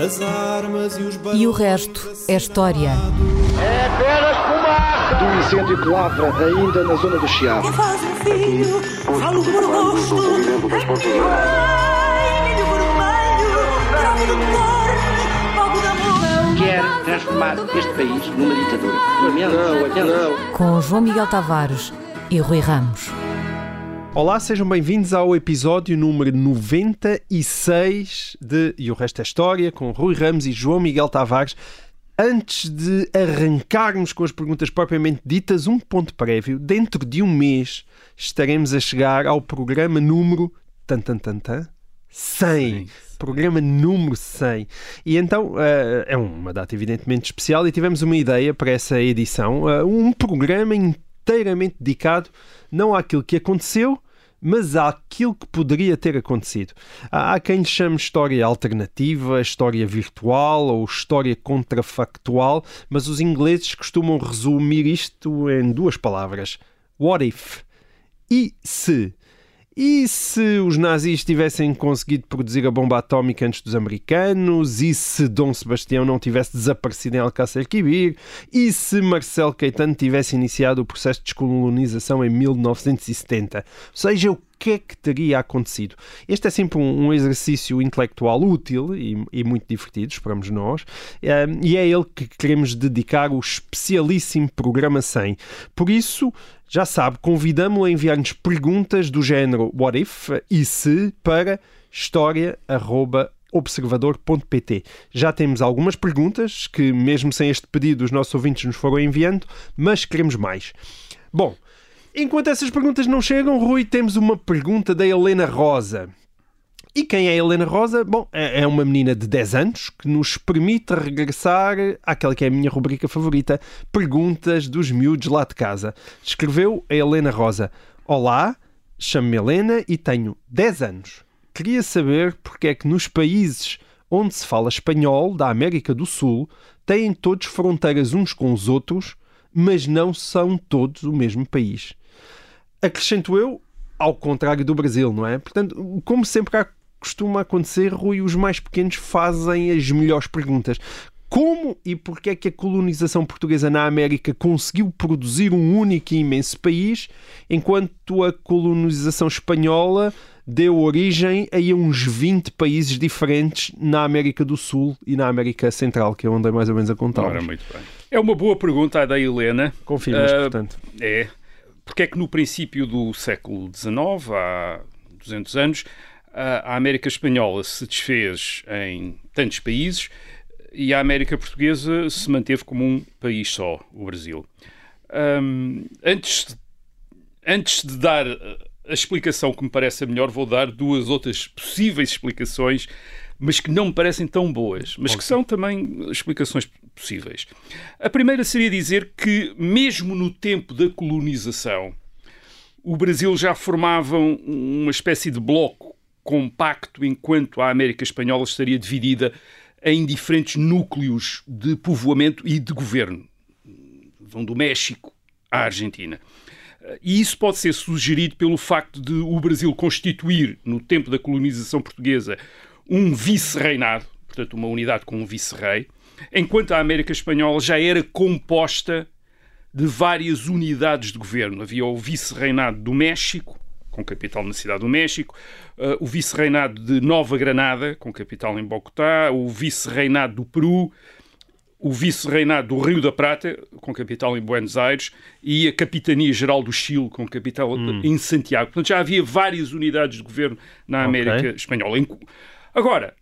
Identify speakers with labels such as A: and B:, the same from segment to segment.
A: As armas e os
B: E o resto é história.
C: É apenas fumaça!
D: Do incêndio que lavra ainda na zona do Chiado.
E: Que faz um filho, falo por amor.
C: Quer transformar este país numa ditadura.
D: Não, não.
B: Com João Miguel Tavares e Rui Ramos.
F: Olá, sejam bem-vindos ao episódio número 96 de E o Resto é História, com Rui Ramos e João Miguel Tavares. Antes de arrancarmos com as perguntas propriamente ditas, um ponto prévio. Dentro de um mês estaremos a chegar ao programa número tan, tan, tan, tan, 100. Programa número 100. E então eh, é uma data evidentemente especial e tivemos uma ideia para essa edição. eh, um programa inteiramente dedicado não àquilo que aconteceu, mas àquilo que poderia ter acontecido. Há quem lhe chame história alternativa, história virtual ou história contrafactual, mas os ingleses costumam resumir isto em duas palavras: what if? E se? E se os nazis tivessem conseguido produzir a bomba atómica antes dos americanos? E se Dom Sebastião não tivesse desaparecido em Alcácer Quibir? E se Marcelo Caetano tivesse iniciado o processo de descolonização em 1970? Ou seja, o que é que teria acontecido? Este é sempre um, exercício intelectual útil e, e muito divertido, esperamos nós, eh, e é ele que queremos dedicar o especialíssimo programa 100. Por isso, já sabe, convidamos-o a enviar-nos perguntas do género what if e se para história.observador.pt. Já temos algumas perguntas que, mesmo sem este pedido, os nossos ouvintes nos foram enviando, mas queremos mais. Bom, enquanto essas perguntas não chegam, Rui, temos uma pergunta da Helena Rosa. E quem é a Helena Rosa? Bom, é é uma menina de 10 anos que nos permite regressar àquela que é a minha rubrica favorita, Perguntas dos Miúdos lá de casa. Escreveu a Helena Rosa: Olá, chamo-me Helena e tenho 10 anos. Queria saber porque é que nos países onde se fala espanhol, da América do Sul, têm todos fronteiras uns com os outros, mas não são todos o mesmo país. Acrescento eu, ao contrário do Brasil, não é? Portanto, como sempre há- costuma acontecer, Rui, os mais pequenos fazem as melhores perguntas. Como e porquê é que a colonização portuguesa na América conseguiu produzir um único e imenso país, enquanto a colonização espanhola deu origem a uns 20 países diferentes na América do Sul e na América Central, que é onde é mais ou menos a contar.
G: Ora, muito bem. É uma boa pergunta a da Helena.
F: Confirmas,
G: Ah,
F: portanto.
G: É. Porque é que no princípio do século XIX, há 200 anos, a América Espanhola se desfez em tantos países e a América Portuguesa se manteve como um país só, o Brasil. Ahm, antes, antes de dar a explicação que me parece a melhor, vou dar duas outras possíveis explicações, mas que não me parecem tão boas, mas que são também explicações possíveis. A primeira seria dizer que, mesmo no tempo da colonização, o Brasil já formava um- uma espécie de bloco compacto, enquanto a América Espanhola estaria dividida em diferentes núcleos de povoamento e de governo. Vão do México à Argentina. E isso pode ser sugerido pelo facto de o Brasil constituir, no tempo da colonização portuguesa, um vice-reinado, portanto, uma unidade com um vice-rei, enquanto a América Espanhola já era composta de várias unidades de governo. Havia o vice-reinado do México, com capital na cidade do México, eh, o vice-reinado de Nova Granada, com capital em Bogotá, o vice-reinado do Peru, o vice-reinado do Rio da Prata, com capital em Buenos Aires, e a Capitania Geral do Chile, com capital em Santiago. Portanto, já havia várias unidades de governo na América Espanhola. Agora,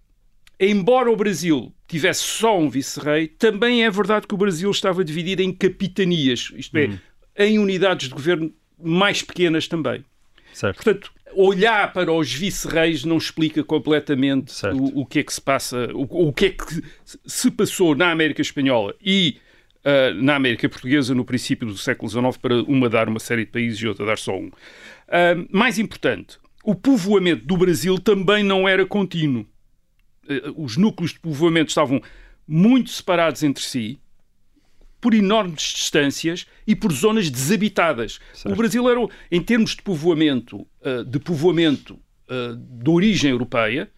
G: embora o Brasil tivesse só um vice-rei, também é verdade que o Brasil estava dividido em capitanias, isto é, em unidades de governo mais pequenas também.
F: Certo.
G: Portanto, olhar para os vice-reis não explica completamente o, o que é que se passa, o, o que é que se passou na América Espanhola e ah, na América Portuguesa no princípio do século XIX para uma dar uma série de países e outra dar só um. Ah, mais importante, o povoamento do Brasil também não era contínuo. Ah, Os núcleos de povoamento estavam muito separados entre si, por enormes distâncias e por zonas desabitadas. O Brasil era, em termos de povoamento, ah, de povoamento ah, de origem europeia,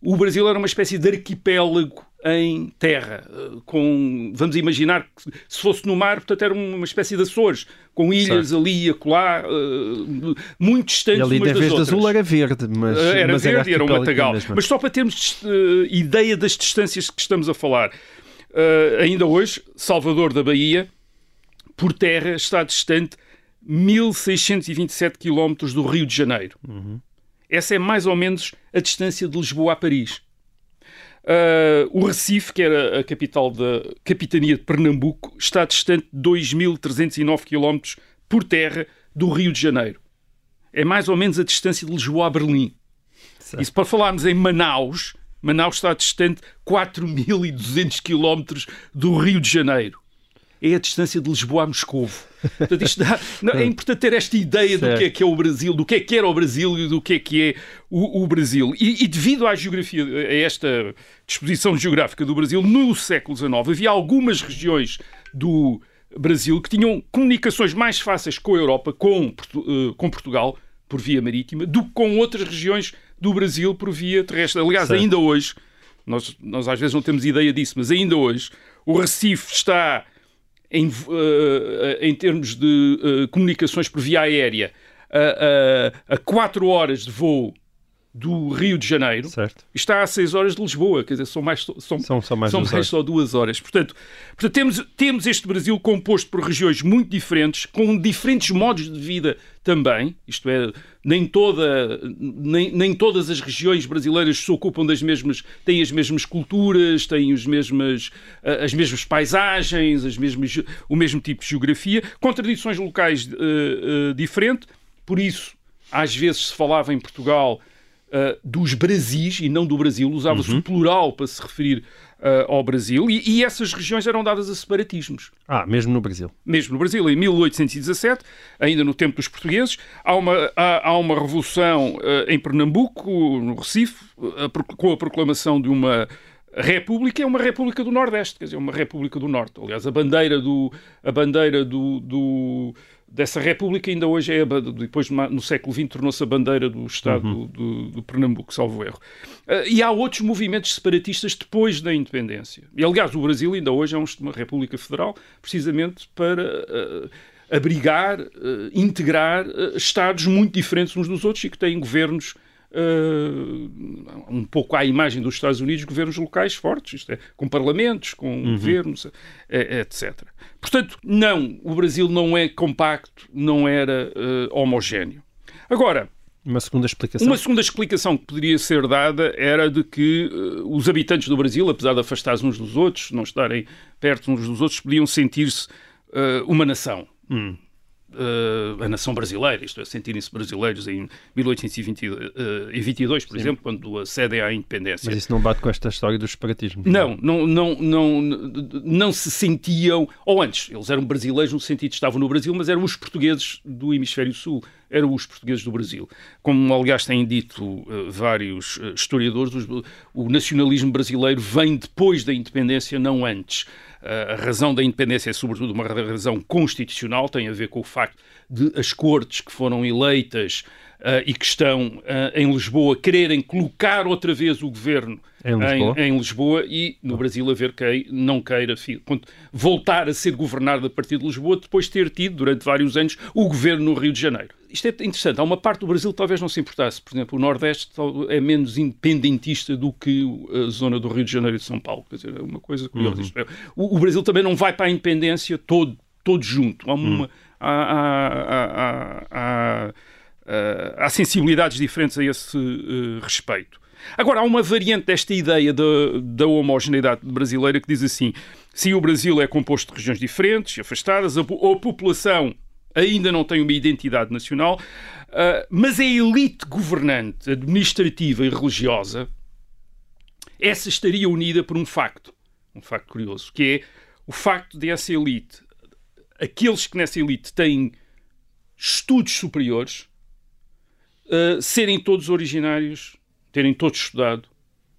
G: o Brasil era uma espécie de arquipélago em terra, eh, com, vamos imaginar que se fosse no mar, portanto era uma espécie de Açores, com ilhas
F: Certo.
G: ali e acolá, eh, muito distantes
F: ali,
G: umas das
F: vez de
G: outras.
F: azul, era verde, mas
G: era
F: mas
G: verde e era um matagal.
F: mesmo.
G: Mas só para termos eh, ideia das distâncias que estamos a falar. Eh, ainda hoje, Salvador da Bahia, por terra, está distante 1627 quilómetros do Rio de Janeiro. Essa é mais ou menos a distância de Lisboa a Paris. Uh, o Recife, que era a capital da capitania de Pernambuco, está distante de 2.309 km por terra do Rio de Janeiro. É mais ou menos a distância de Lisboa a Berlim.
F: Certo.
G: E se para falarmos em Manaus, Manaus está distante 4.200 km do Rio de Janeiro. É a distância de Lisboa a Moscovo. Portanto, isto dá- não, é importante ter esta ideia do
F: Certo.
G: que é que é o Brasil, do que é que era o Brasil e do que é que é o, o Brasil. E, e devido à geografia, a esta disposição geográfica do Brasil, no século XIX havia algumas regiões do Brasil que tinham comunicações mais fáceis com a Europa, com, eh, com Portugal, por via marítima, do que com outras regiões do Brasil por via terrestre. Aliás,
F: Certo.
G: ainda hoje, nós, nós às vezes não temos ideia disso, mas ainda hoje, o Recife está em, eh, em termos de eh, comunicações por via aérea a, a, a 4 horas de voo do Rio de Janeiro
F: Certo.
G: está a 6 horas de Lisboa, quer dizer, são mais, são,
F: São só mais
G: são
F: duas
G: mais
F: horas.
G: só duas horas. Portanto, portanto temos, temos este Brasil composto por regiões muito diferentes, com diferentes modos de vida também, isto é, nem, toda, nem, nem todas as regiões brasileiras se ocupam das mesmas, têm as mesmas culturas, têm os mesmas, as mesmas paisagens, as mesmas, o mesmo tipo de geografia, com tradições locais ah, ah, diferentes, por isso, às vezes se falava em Portugal uh, dos Brasis e não do Brasil, usava-se
F: Uhum.
G: o plural para se referir uh, ao Brasil, e, e essas regiões eram dadas a separatismos.
F: Ah, mesmo no Brasil.
G: Mesmo no Brasil, em 1817, ainda no tempo dos portugueses, há uma, há, há uma revolução uh, em Pernambuco, no Recife, com a proclamação de uma república, é uma república do Nordeste, quer dizer, uma república do Norte. Aliás, a bandeira do... A bandeira do, do dessa república ainda hoje é, a depois no século XX, tornou-se a bandeira do Estado do, do, do Pernambuco, salvo erro. Uh, e há outros movimentos separatistas depois da independência. E, aliás, o Brasil ainda hoje é um- uma república federal, precisamente para uh, abrigar, uh, integrar Estados muito diferentes uns dos outros e que têm governos uh, um pouco à imagem dos Estados Unidos, governos locais fortes, isto é, com parlamentos, com governos, eh, etc. Portanto, não, o Brasil não é compacto, não era eh, homogéneo. Agora,
F: Uma segunda explicação.
G: uma segunda explicação que poderia ser dada era de que eh, os habitantes do Brasil, apesar de afastar-se uns dos outros, não estarem perto uns dos outros, podiam sentir-se eh, uma nação. Eh, a nação brasileira, isto é, sentirem-se brasileiros em 1822, por exemplo, quando acedem à independência.
F: Mas isso não bate com esta história do separatismo.
G: Não, não, não, não, não se sentiam, ou antes, eles eram brasileiros no sentido de estavam no Brasil, mas eram os portugueses do hemisfério sul, eram os portugueses do Brasil. Como, aliás, têm dito eh, vários eh, historiadores, os- o nacionalismo brasileiro vem depois da independência, não antes. Eh, a razão da independência é, sobretudo, uma razão constitucional, tem a ver com o facto de as cortes que foram eleitas e que estão eh, em Lisboa quererem colocar outra vez o governo
F: Em Lisboa?
G: em Lisboa e no Brasil haver quem não queira voltar a ser governado a partir de Lisboa depois de ter tido durante vários anos o governo no Rio de Janeiro. Isto é interessante. Há uma parte do Brasil que talvez não se importasse. Por exemplo, o Nordeste é menos independentista do que a zona do Rio de Janeiro e de São Paulo. Quer dizer, é uma coisa curiosa. Isto é, o, o Brasil também não vai para a independência todo, todo junto. Há, uma, há, há- há- há- há- há- sensibilidades diferentes a esse eh, respeito. Agora, há uma variante desta ideia da, da homogeneidade brasileira que diz assim: se o Brasil é composto de regiões diferentes afastadas, a, a população ainda não tem uma identidade nacional, ah, mas a elite governante, administrativa e religiosa, essa estaria unida por um facto, um facto curioso, que é o facto de essa elite, aqueles que nessa elite têm estudos superiores, uh, serem todos originários, terem todos estudado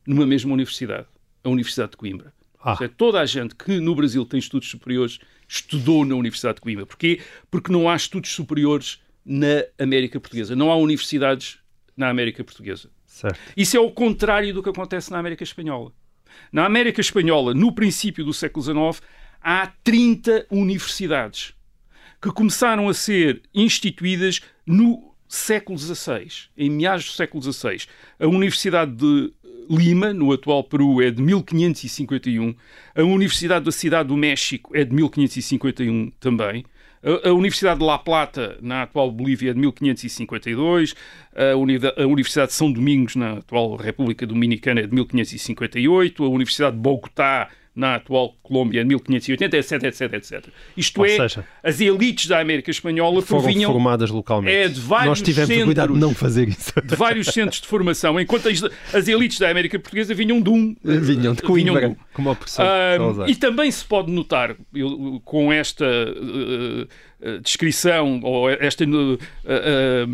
G: numa mesma universidade, a Universidade de Coimbra.
F: Ah.
G: Seja, toda a gente que no Brasil tem estudos superiores estudou na Universidade de Coimbra. Porquê? Porque não há estudos superiores na América Portuguesa. Não há universidades na América Portuguesa.
F: Certo.
G: Isso é o contrário do que acontece na América Espanhola. Na América Espanhola, no princípio do século XIX, há 30 universidades que começaram a ser instituídas no século XVI, em meados do século XVI. A Universidade de Lima, no atual Peru, é de 1551. A Universidade da Cidade do México é de 1551 também. A, Universidade de La Plata, na atual Bolívia, é de 1552. A, Uni a Universidade de São Domingos, na atual República Dominicana, é de 1558. A Universidade de Bogotá, na atual Colômbia em 1580, etc, etc, etc. Isto
F: Ou
G: é,
F: seja,
G: as elites da América Espanhola
F: Foram
G: provinham
F: formadas localmente.
G: é de vários
F: Nós tivemos
G: centros,
F: cuidado de não fazer isso.
G: de vários centros de formação, enquanto as, as elites da América Portuguesa vinham de um.
F: Vinham de
G: vinham
F: Coimbra,
G: um.
F: como o professor
G: Ah, e também se pode notar, eu, com esta eh, eh, descrição, ou esta. eh, eh,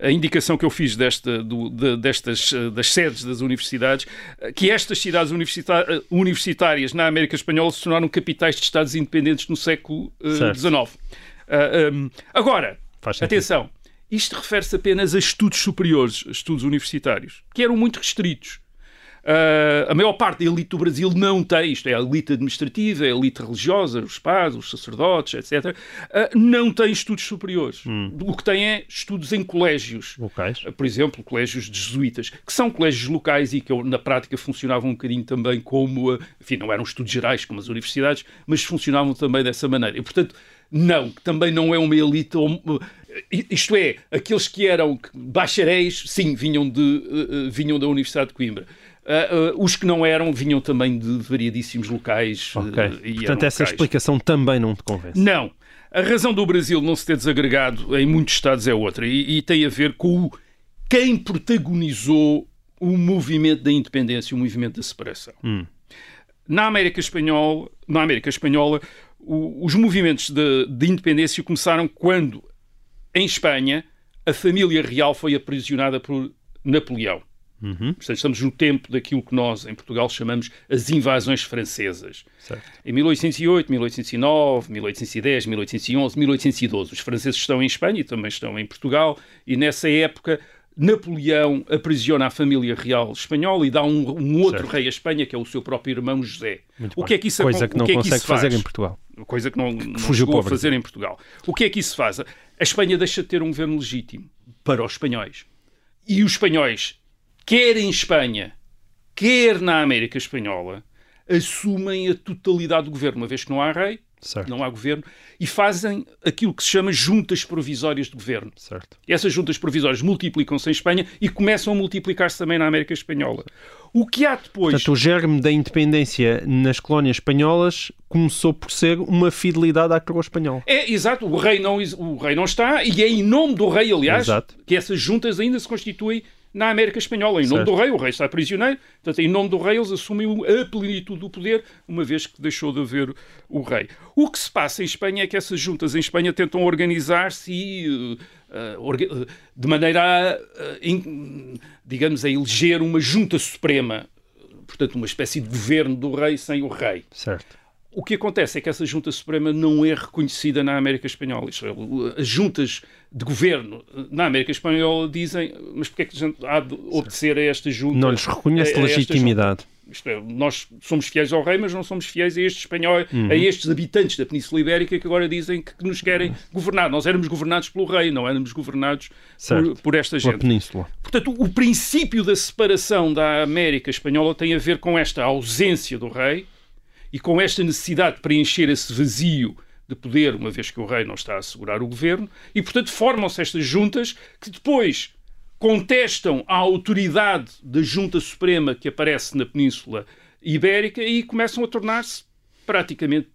G: a indicação que eu fiz desta, do- de- destas, eh, das sedes das universidades, eh, que estas cidades eh, universitárias na América Espanhola se tornaram capitais de Estados independentes no século. XIX. Ah, um, agora, atenção, isto refere-se apenas a estudos superiores, a estudos universitários, que eram muito restritos. Ah, a maior parte da elite do Brasil não tem, isto é, a elite administrativa, a elite religiosa, os pais, os sacerdotes, etc., ah, não tem estudos superiores.
F: Hum.
G: O que tem é estudos em colégios.
F: Locais.
G: Por exemplo, colégios de jesuítas, que são colégios locais e que na prática funcionavam um bocadinho também como, enfim, não eram estudos gerais como as universidades, mas funcionavam também dessa maneira. E, portanto, não, que também não é uma elite. Isto é, aqueles que eram bacharéis, sim, vinham, de, eh, eh, vinham da Universidade de Coimbra. Ah, ah, os que não eram vinham também de variadíssimos locais. eh,
F: Ok.
G: e
F: Portanto, essa
G: locais.
F: explicação também não te convence.
G: Não. A razão do Brasil não se ter desagregado em muitos Estados é outra e, e tem a ver com o, quem protagonizou o movimento da independência, o movimento da separação. Na América Espanhola, na América Espanhola o- os movimentos de, de independência começaram quando, em Espanha, a família real foi aprisionada por Napoleão. Portanto, estamos no tempo daquilo que nós, em Portugal, chamamos as invasões francesas.
F: Certo.
G: Em 1808, 1809, 1810, 1811, 1812. Os franceses estão em Espanha e também estão em Portugal, e nessa época Napoleão aprisiona a família real espanhola e dá um, um outro
F: Certo.
G: rei à Espanha, que é o seu próprio irmão José.
F: Muito
G: o que é que isso
F: Coisa que não
G: que é que
F: consegue
G: faz?
F: fazer em Portugal.
G: Coisa que não, não
F: fugiu
G: chegou a fazer em Portugal. O que é que isso faz? A Espanha deixa de ter um governo legítimo para os espanhóis. E os espanhóis, quer em Espanha, quer na América Espanhola, assumem a totalidade do governo, uma vez que não há rei,
F: Certo.
G: não há governo, e fazem aquilo que se chama juntas provisórias de governo.
F: Certo.
G: Essas juntas provisórias multiplicam-se em Espanha e começam a multiplicar-se também na América Espanhola. O que há depois...
F: Portanto, o germe da independência nas colónias espanholas começou por ser uma fidelidade à coroa espanhola.
G: É, exato, o rei, não, o rei não está, e é em nome do rei, aliás,
F: Exato.
G: que essas juntas ainda se constituem na América Espanhola. Em nome
F: Certo.
G: do rei, o rei está prisioneiro, portanto, em nome do rei, eles assumem a plenitude do poder, uma vez que deixou de haver o rei. O que se passa em Espanha é que essas juntas em Espanha tentam organizar-se e. eh, eh, orga- eh, de maneira a, in- digamos, a eleger uma junta suprema, portanto, uma espécie de governo do rei sem o rei.
F: Certo.
G: O que acontece é que essa Junta Suprema não é reconhecida na América Espanhola. É, as juntas de governo na América Espanhola dizem mas porque é que a gente há de obedecer a esta junta?
F: Não lhes reconhece
G: a- a
F: legitimidade.
G: é, nós somos fiéis ao rei, mas não somos fiéis a estes espanhóis,
F: Uhum.
G: a estes habitantes da Península Ibérica que agora dizem que nos querem governar. Nós éramos governados pelo rei, não éramos governados por, por esta
F: Pela
G: gente.
F: península.
G: Portanto, o princípio da separação da América Espanhola tem a ver com esta ausência do rei e com esta necessidade de preencher esse vazio de poder, uma vez que o rei não está a assegurar o governo, e, portanto, formam-se estas juntas que depois contestam a autoridade da Junta Suprema que aparece na Península Ibérica e começam a tornar-se praticamente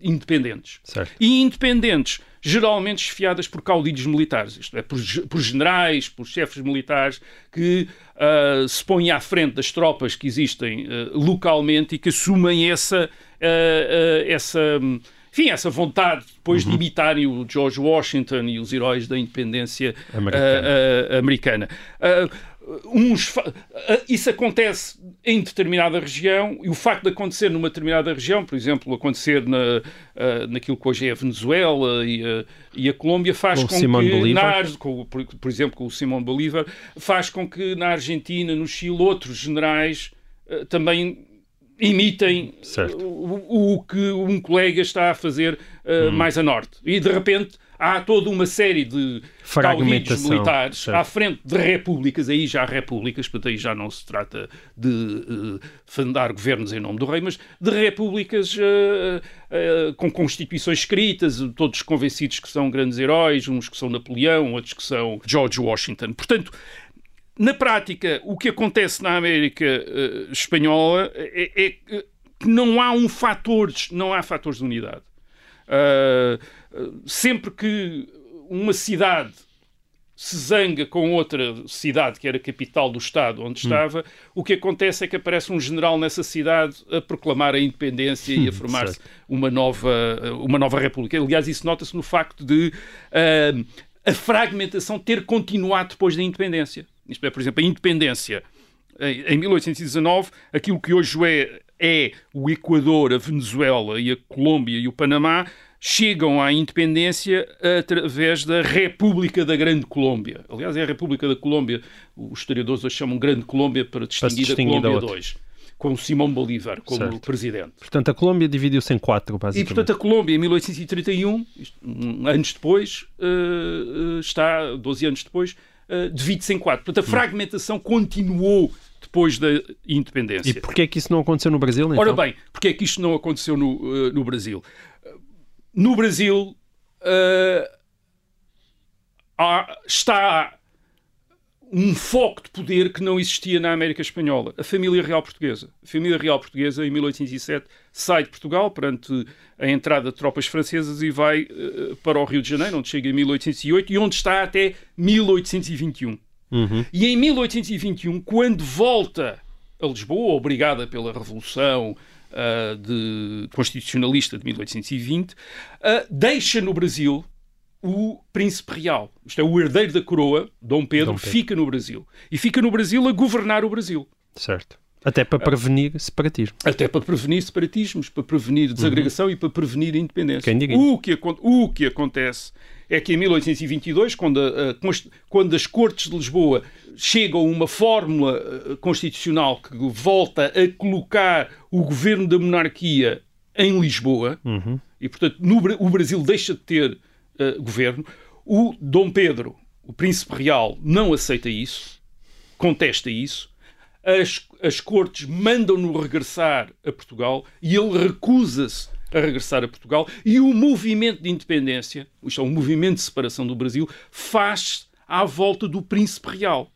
G: independentes.
F: Certo.
G: E independentes, geralmente esfiadas por caudilhos militares, isto é, por, por generais, por chefes militares que ah, se põem à frente das tropas que existem ah, localmente e que assumem essa, ah, essa, enfim, essa vontade depois
F: Uhum.
G: de imitarem o George Washington e os heróis da independência
F: Americana.
G: americana. Uns isso acontece em determinada região e o facto de acontecer numa determinada região, por exemplo, acontecer na, naquilo que hoje é a Venezuela e a, e a Colômbia, faz
F: Com
G: com,
F: Simón
G: que,
F: Bolívar.
G: na com- por, por exemplo, com o Simão Bolívar, faz com que na Argentina, no Chile, outros generais ah, também imitem o, o que um colega está a fazer uh, mais a norte. E de repente há toda uma série de caudilhos
F: Fragmentação,
G: militares
F: certo.
G: à frente de repúblicas, aí já há repúblicas, portanto aí já não se trata de uh, fundar governos em nome do rei, mas de repúblicas uh, uh, com constituições escritas, todos convencidos que são grandes heróis, uns que são Napoleão, outros que são George Washington. Portanto, na prática, o que acontece na América eh, espanhola é, é que não há um fator, não há fatores de unidade. Ah, sempre que uma cidade se zanga com outra cidade que era capital do Estado onde estava, o que acontece é que aparece um general nessa cidade a proclamar a independência e a formar-se uma nova, uma nova república. Aliás, isso nota-se no facto de ah, a fragmentação ter continuado depois da independência. Isto é, por exemplo, a independência em em 1819, aquilo que hoje é, é o Equador, a Venezuela e a Colômbia e o Panamá chegam à independência através da República da Grande Colômbia. Aliás, é a República da Colômbia, os historiadores hoje chamam Grande Colômbia para distinguir,
F: distinguir
G: a Colômbia
F: outra.
G: 2, com Simão Bolívar como
F: Certo.
G: presidente.
F: Portanto, a Colômbia dividiu-se em quatro,
G: E,
F: basicamente.
G: portanto, a Colômbia, em 1831, isto, um, anos depois, eh, eh, está, 12 anos depois, eh, divide-se em quatro. Portanto, a fragmentação continuou depois da independência.
F: E porquê é que isso não aconteceu no Brasil, então?
G: Ora bem, porque é que isto não aconteceu no, no Brasil? No Brasil há- está um foco de poder que não existia na América Espanhola. A família real portuguesa. A família real portuguesa, em 1807, sai de Portugal perante a entrada de tropas francesas e vai eh, para o Rio de Janeiro, onde chega em 1808 e onde está até 1821. E em 1821, quando volta a Lisboa, obrigada pela Revolução ah, de- Constitucionalista de 1820, ah, deixa no Brasil o príncipe real. Isto é, o herdeiro da coroa, Dom Pedro,
F: Dom Pedro.
G: fica no Brasil. E fica no Brasil a governar o Brasil.
F: Certo. Até para prevenir separatismo.
G: Até para prevenir separatismos, para prevenir desagregação e para prevenir independência.
F: Quem diria?
G: O que, o que acontece é que em 1822, quando, a- quando as Cortes de Lisboa chegam a uma fórmula eh, constitucional que volta a colocar o governo da monarquia em Lisboa, e portanto no o Brasil deixa de ter eh, governo, o Dom Pedro, o príncipe real, não aceita isso, contesta isso, as, as cortes mandam-no regressar a Portugal e ele recusa-se a regressar a Portugal e o movimento de independência, isto é, o movimento de separação do Brasil, faz-se à volta do príncipe real.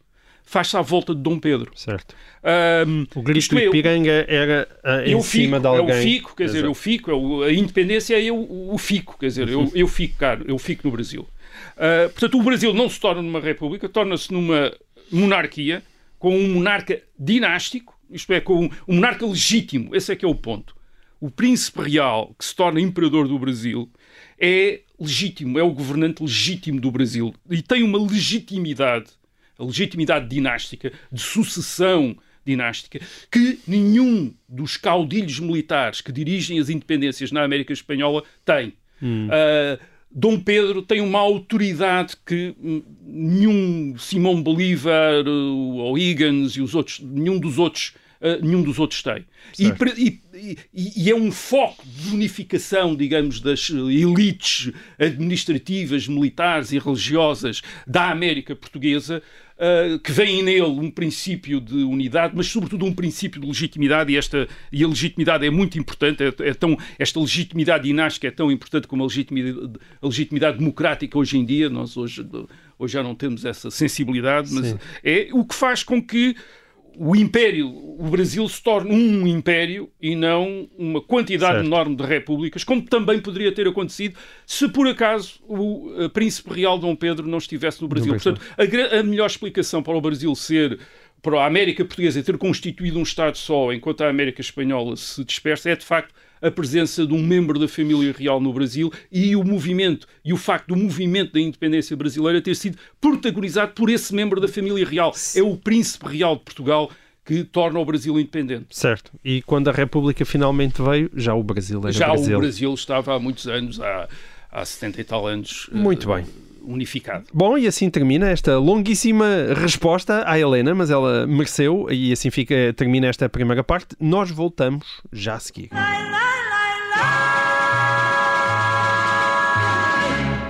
G: Faz-se à volta de Dom Pedro.
F: Certo.
G: Ahm,
F: O grito
G: é,
F: de Ipiranga era ah, em
G: eu
F: cima
G: fico,
F: de alguém.
G: É o fico, quer dizer,
F: Exato.
G: eu fico, é o- a independência é eu, o fico, quer dizer, eu, eu fico caro, eu fico no Brasil. Ah, portanto, o Brasil não se torna numa república, torna-se numa monarquia com um monarca dinástico, isto é, com um, um monarca legítimo, esse é que é o ponto. O príncipe real que se torna imperador do Brasil é legítimo, é o governante legítimo do Brasil e tem uma legitimidade, a legitimidade dinástica, de sucessão dinástica, que nenhum dos caudilhos militares que dirigem as independências na América Espanhola tem. Ah, Dom Pedro tem uma autoridade que hum, nenhum Simão Bolívar uh, ou Higgins e os outros, nenhum dos outros, uh, nenhum dos outros tem. E, e- e- é um foco de unificação, digamos, das elites administrativas, militares e religiosas da América Portuguesa, uh, que vem nele um princípio de unidade, mas sobretudo um princípio de legitimidade, e, esta, e a legitimidade é muito importante, é, é tão, esta legitimidade dinástica é tão importante como a legitimidade, a legitimidade democrática hoje em dia, nós hoje, hoje já não temos essa sensibilidade, mas
F: Sim.
G: é o que faz com que o império, o Brasil se torne um império e não uma quantidade
F: Certo.
G: enorme de repúblicas, como também poderia ter acontecido se por acaso o eh, príncipe real Dom Pedro não estivesse no Brasil. Portanto, a, a melhor explicação para o Brasil ser para a América Portuguesa ter constituído um Estado só, enquanto a América Espanhola se dispersa, é de facto a presença de um membro da família real no Brasil e o movimento, e o facto do movimento da independência brasileira ter sido protagonizado por esse membro da família real. É o príncipe real de Portugal que torna o Brasil independente.
F: Certo. E quando a República finalmente veio, já o Brasil era
G: Já
F: Brasil.
G: o Brasil estava há muitos anos, há, há 70 e tal anos.
F: Muito bem.
G: Unificado.
F: Bom, e assim termina esta longuíssima resposta à Helena, mas ela mereceu, e assim fica, termina esta primeira parte. Nós voltamos já a seguir.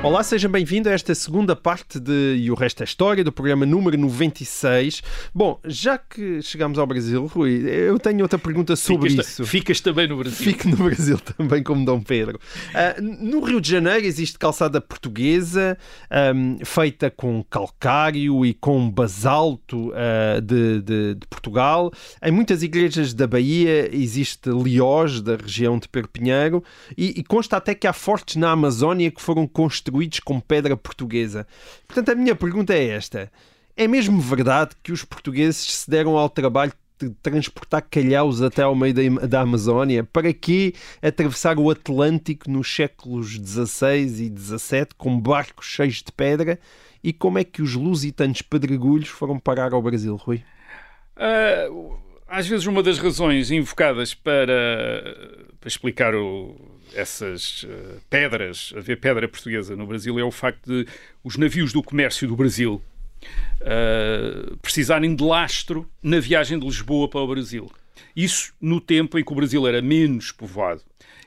F: Olá, seja bem-vindo a esta segunda parte de E o Resto é História, do programa número 96. Bom, já que chegamos ao Brasil, Rui, eu tenho outra pergunta sobre
G: ficas,
F: isso.
G: Ficas também no Brasil.
F: Fico no Brasil também, como Dom Pedro. Uh, no Rio de Janeiro existe calçada portuguesa, um, feita com calcário e com basalto uh, de, de, de, Portugal. Em muitas igrejas da Bahia existe liós da região de Perpinheiro e, e consta até que há fortes na Amazónia que foram construídos com pedra portuguesa. Portanto, a minha pergunta é esta. É mesmo verdade que os portugueses se deram ao trabalho de transportar calhaus até ao meio da, da Amazónia? Para que atravessar o Atlântico nos séculos XVI e XVII com barcos cheios de pedra? E como é que os lusitanos pedregulhos foram parar ao Brasil, Rui?
G: Uh, às vezes uma das razões invocadas para, para explicar o, essas uh, pedras, haver pedra portuguesa no Brasil, é o facto de os navios do comércio do Brasil uh, precisarem de lastro na viagem de Lisboa para o Brasil. Isso no tempo em que o Brasil era menos povoado.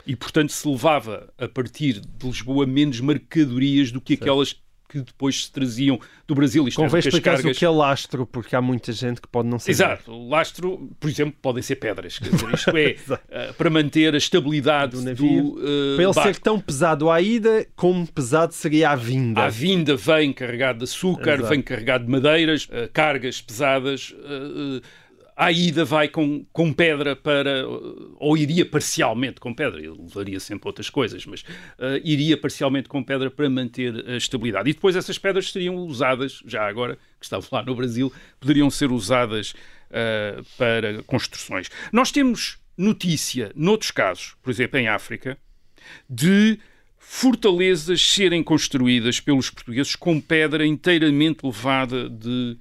G: E, portanto, se levava a partir de Lisboa menos mercadorias do que certo. aquelas que depois se traziam do Brasil.
F: Isto Convém explicar cargas... o que é lastro, porque há muita gente que pode não saber.
G: Exato. Lastro, por exemplo, podem ser pedras. Quer dizer, isto é uh, para manter a estabilidade do navio. Do,
F: uh, para ele barco. ser tão pesado à ida, como pesado seria à vinda.
G: À vinda vem carregado de açúcar, Exato. vem carregado de madeiras, uh, cargas pesadas à ida vai com, com pedra para. ou iria parcialmente com pedra, ele levaria sempre outras coisas, mas uh, iria parcialmente com pedra para manter a estabilidade. E depois essas pedras seriam usadas, já agora, que estavam lá no Brasil, poderiam ser usadas uh, para construções. Nós temos notícia, noutros casos, por exemplo, em África, de fortalezas serem construídas pelos portugueses com pedra inteiramente levada de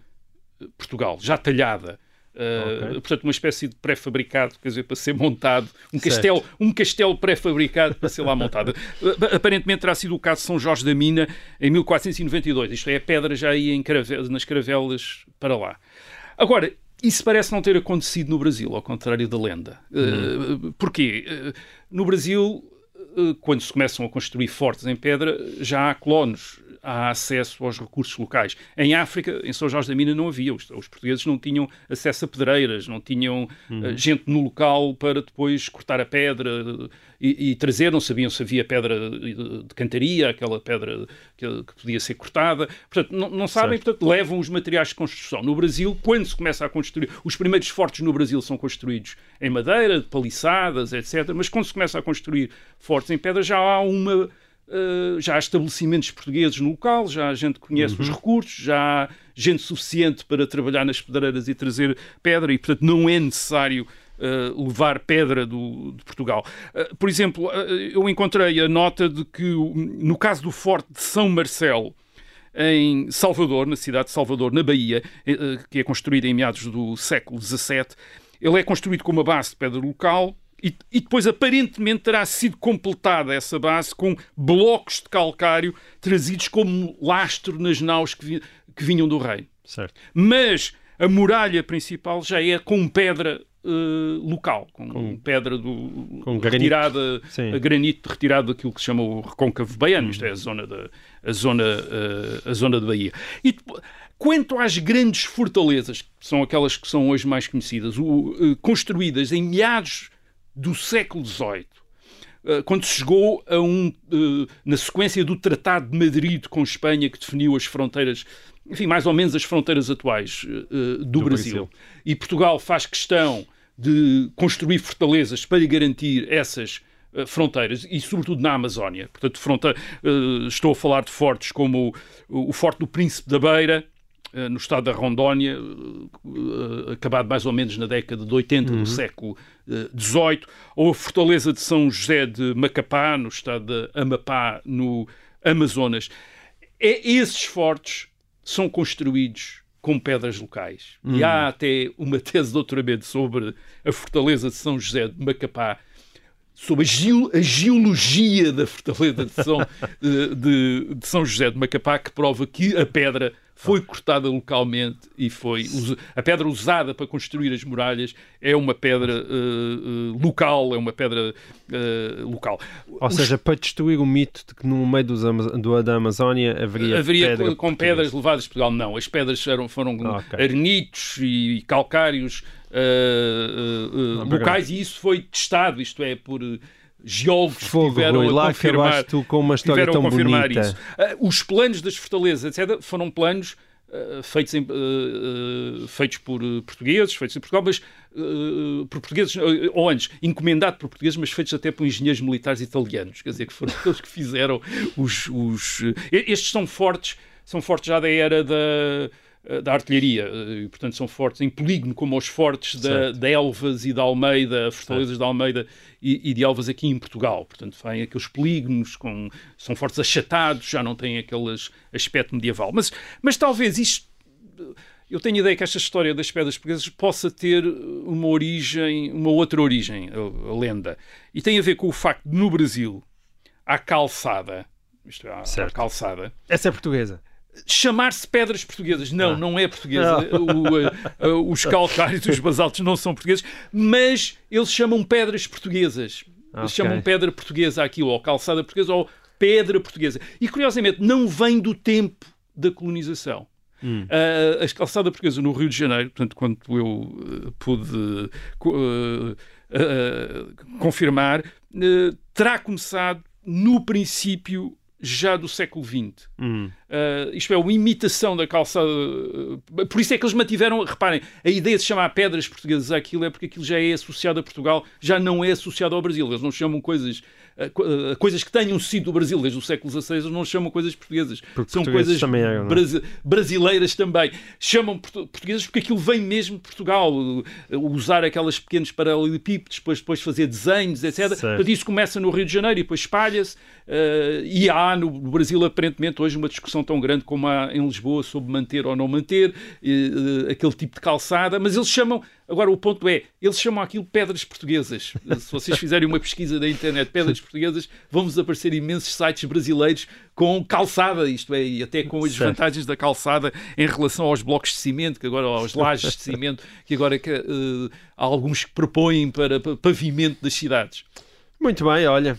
G: Portugal, já talhada. Uh, okay. Portanto, uma espécie de pré-fabricado, quer dizer, para ser montado, um castelo, um castelo pré-fabricado para ser lá montado. Uh, aparentemente terá sido o caso de São Jorge da Mina em 1492, isto é, a pedra já ia nas caravelas para lá. Agora, isso parece não ter acontecido no Brasil, ao contrário da lenda. Uhum. Uh, porquê? Uh, no Brasil, quando se começam a construir fortes em pedra, já há colonos há acesso aos recursos locais. Em África, em São Jorge da Mina, não havia. Os, os portugueses não tinham acesso a pedreiras, não tinham uhum. uh, gente no local para depois cortar a pedra e, e, trazer. Não sabiam se havia pedra de, de cantaria, aquela pedra que, que, podia ser cortada. Portanto, não, não sabem, certo. portanto, levam os materiais de construção. No Brasil, quando se começa a construir, os primeiros fortes no Brasil são construídos em madeira, de paliçadas, etc. Mas quando se começa a construir fortes em pedra, já há uma Uh, já há estabelecimentos portugueses no local, já a gente conhece uhum. os recursos, já há gente suficiente para trabalhar nas pedreiras e trazer pedra, e portanto não é necessário uh, levar pedra do, de Portugal. Uh, por exemplo, eu encontrei a nota de que no caso do Forte de São Marcelo, em Salvador, na cidade de Salvador, na Bahia, que é construído em meados do século XVII, ele é construído com uma base de pedra local e, e, depois, aparentemente, terá sido completada essa base com blocos de calcário trazidos como lastro nas naus que, vi, que vinham do reino.
F: Certo.
G: Mas a muralha principal já é com pedra uh, local, com, com, pedra do, com retirada, granito. a granito retirado daquilo que se chama o recôncavo baiano, isto é a zona da, a zona, uh, a zona de Bahia. E Quanto às grandes fortalezas, que são aquelas que são hoje mais conhecidas, o, uh, construídas em meados do século XVIII, eh, quando se chegou a um, eh, na sequência do Tratado de Madrid com Espanha, que definiu as fronteiras, enfim, mais ou menos as fronteiras atuais eh, do, do Brasil. Brasil. E Portugal faz questão de construir fortalezas para garantir essas fronteiras e sobretudo na Amazónia. Portanto, fronteira, estou a falar de fortes como o, o Forte do Príncipe da Beira, no estado da Rondônia, eh, acabado mais ou menos na década de 80 uhum. do século XVIII, eh, ou a Fortaleza de São José de Macapá, no estado de Amapá, no Amazonas. É, esses fortes são construídos com pedras locais. Uhum. E há até uma tese de doutoramento sobre a Fortaleza de São José de Macapá, sobre a, geo, a geologia da fortaleza de São, de, de, de São José de Macapá, que prova que a pedra foi cortada localmente e foi a pedra usada para construir as muralhas é uma pedra uh, local, é uma pedra uh, local.
F: Ou Os... seja, para destruir o mito de que no meio dos, do, da Amazónia haveria,
G: haveria
F: pedra
G: com, pedras levadas de Portugal. Não, as pedras eram, foram okay. arenitos e calcários locais e isso foi testado, isto é, por geólogos
F: Fogo,
G: que tiveram
F: Rui,
G: a
F: lá
G: confirmar,
F: tu com uma história tão
G: confirmar
F: bonita.
G: isso. Uh, os planos das fortalezas, etc., foram planos uh, feitos, em, uh, feitos por portugueses, feitos em Portugal, mas por portugueses, ou antes, encomendado por portugueses, mas feitos até por engenheiros militares italianos, quer dizer, que foram aqueles que fizeram os, os... Estes são fortes, são fortes já da era da eh, da artilharia, eh, e, portanto são fortes em polígono, como os fortes da, da Elvas e da Almeida, fortalezas da Almeida e, e, de Elvas aqui em Portugal. Portanto, vêm aqueles polígonos, com, são fortes achatados, já não têm aquele aspecto medieval. Mas, mas talvez isto. Eu tenho a ideia que esta história das pedras portuguesas possa ter uma origem, uma outra origem, a, a lenda. E tem a ver com o facto de no Brasil há calçada, isto é, há, calçada.
F: Essa é portuguesa
G: chamar-se pedras portuguesas. Não, ah. não é portuguesa. O, uh, os calcários e os basaltos não são portugueses, mas eles chamam pedras portuguesas. Okay. chamam pedra portuguesa aquilo, ou calçada portuguesa, ou pedra portuguesa. E curiosamente, não vem do tempo da colonização. Hum. Uh, a calçada portuguesa no Rio de Janeiro, portanto, quando eu uh, pude confirmar, terá começado no princípio já do século XX. Hum. Uh, isto é, uma imitação da calçada. Uh, por isso é que eles mantiveram. Reparem, a ideia de chamar pedras portuguesas àquilo é porque aquilo já é associado a Portugal, já não é associado ao Brasil. Eles não chamam coisas coisas que tenham sido do Brasil desde o século XVI não chamam coisas portuguesas.
F: Porque
G: São
F: coisas também é,
G: brasi brasileiras também. Chamam portuguesas porque aquilo vem mesmo de Portugal. Usar aquelas pequenos paralelepípedos, depois, depois fazer desenhos, etc. Portanto, isso começa no Rio de Janeiro e depois espalha-se. Uh, e há no Brasil, aparentemente, hoje uma discussão tão grande como há em Lisboa sobre manter ou não manter aquele tipo de calçada, mas eles chamam Agora, o ponto é, eles chamam aquilo pedras portuguesas. Se vocês fizerem uma pesquisa da internet, pedras portuguesas, vão-vos aparecer imensos sites brasileiros com calçada, isto é, e até com as certo. vantagens da calçada em relação aos blocos de cimento, que agora, aos lajes de cimento, que agora uh, há alguns que propõem para pavimento das cidades.
F: Muito bem, olha,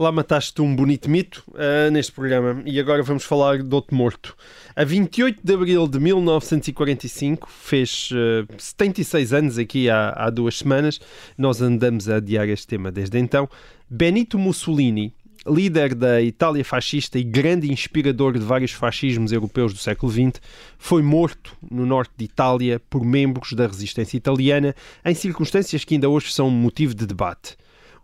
F: Lá mataste um bonito mito uh, neste programa e agora vamos falar de outro morto. A 28 de abril de 1945, fez uh, eh, 76 anos aqui há, há duas semanas, nós andamos a adiar este tema desde então. Benito Mussolini, líder da Itália fascista e grande inspirador de vários fascismos europeus do século XX, foi morto no norte de Itália por membros da resistência italiana em circunstâncias que ainda hoje são motivo de debate.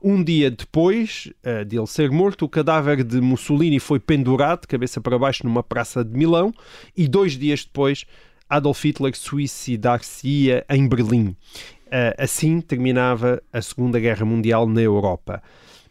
F: Um dia depois uh, de ele ser morto, o cadáver de Mussolini foi pendurado cabeça para baixo numa praça de Milão e dois dias depois Adolf Hitler suicidar-se-ia em Berlim. Uh, assim terminava a Segunda Guerra Mundial na Europa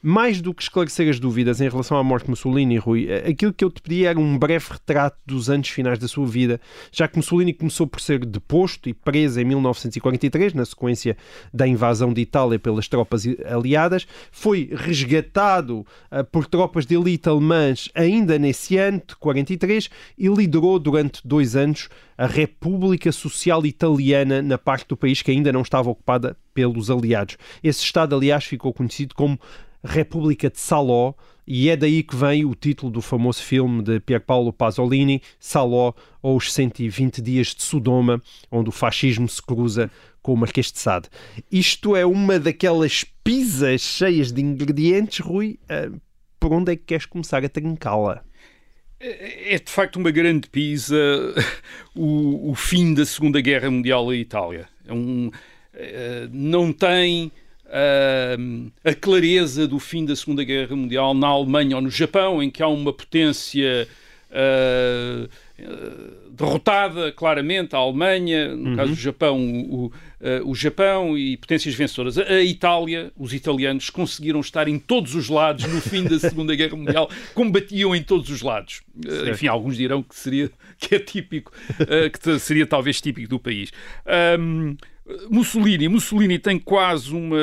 F: mais do que esclarecer as dúvidas em relação à morte de Mussolini, Rui, eh, aquilo que eu te pedi era um breve retrato dos anos finais da sua vida, já que Mussolini começou por ser deposto e preso em 1943, na sequência da invasão de Itália pelas tropas aliadas, foi resgatado uh, por tropas de elite alemãs ainda nesse ano, de 43, e liderou durante dois anos a República Social Italiana na parte do país que ainda não estava ocupada pelos aliados. Esse Estado, aliás, ficou conhecido como República de Saló, e é daí que vem o título do famoso filme de Pierpaolo Pasolini, Saló ou os 120 Dias de Sodoma, onde o fascismo se cruza com o Marquês de Sade. Isto é uma daquelas pizzas cheias de ingredientes, Rui. Uh, por onde é que queres começar a trincá-la?
G: É, é de facto uma grande pizza o, o fim da Segunda Guerra Mundial em Itália. É um, uh, não tem uh, a clareza do fim da Segunda Guerra Mundial na Alemanha ou no Japão, em que há uma potência uh, derrotada claramente, a Alemanha, no uhum. caso do Japão, o, o, o, Japão e potências vencedoras. A Itália, os italianos conseguiram estar em todos os lados no fim da Segunda Guerra Mundial, combatiam em todos os lados. Uh, enfim, alguns dirão que seria que é típico, uh, que seria talvez típico do país. Um, Mussolini. Mussolini tem quase uma,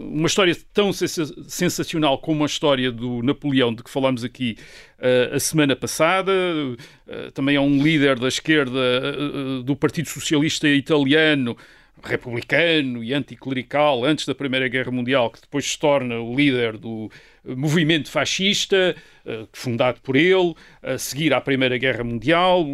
G: uma história tão sensacional como a história do Napoleão, de que falámos aqui uh, a semana passada. Uh, também é um líder da esquerda uh, do Partido Socialista Italiano, republicano e anticlerical antes da Primeira Guerra Mundial, que depois se torna o líder do movimento fascista, eh, fundado por ele, a seguir à Primeira Guerra Mundial.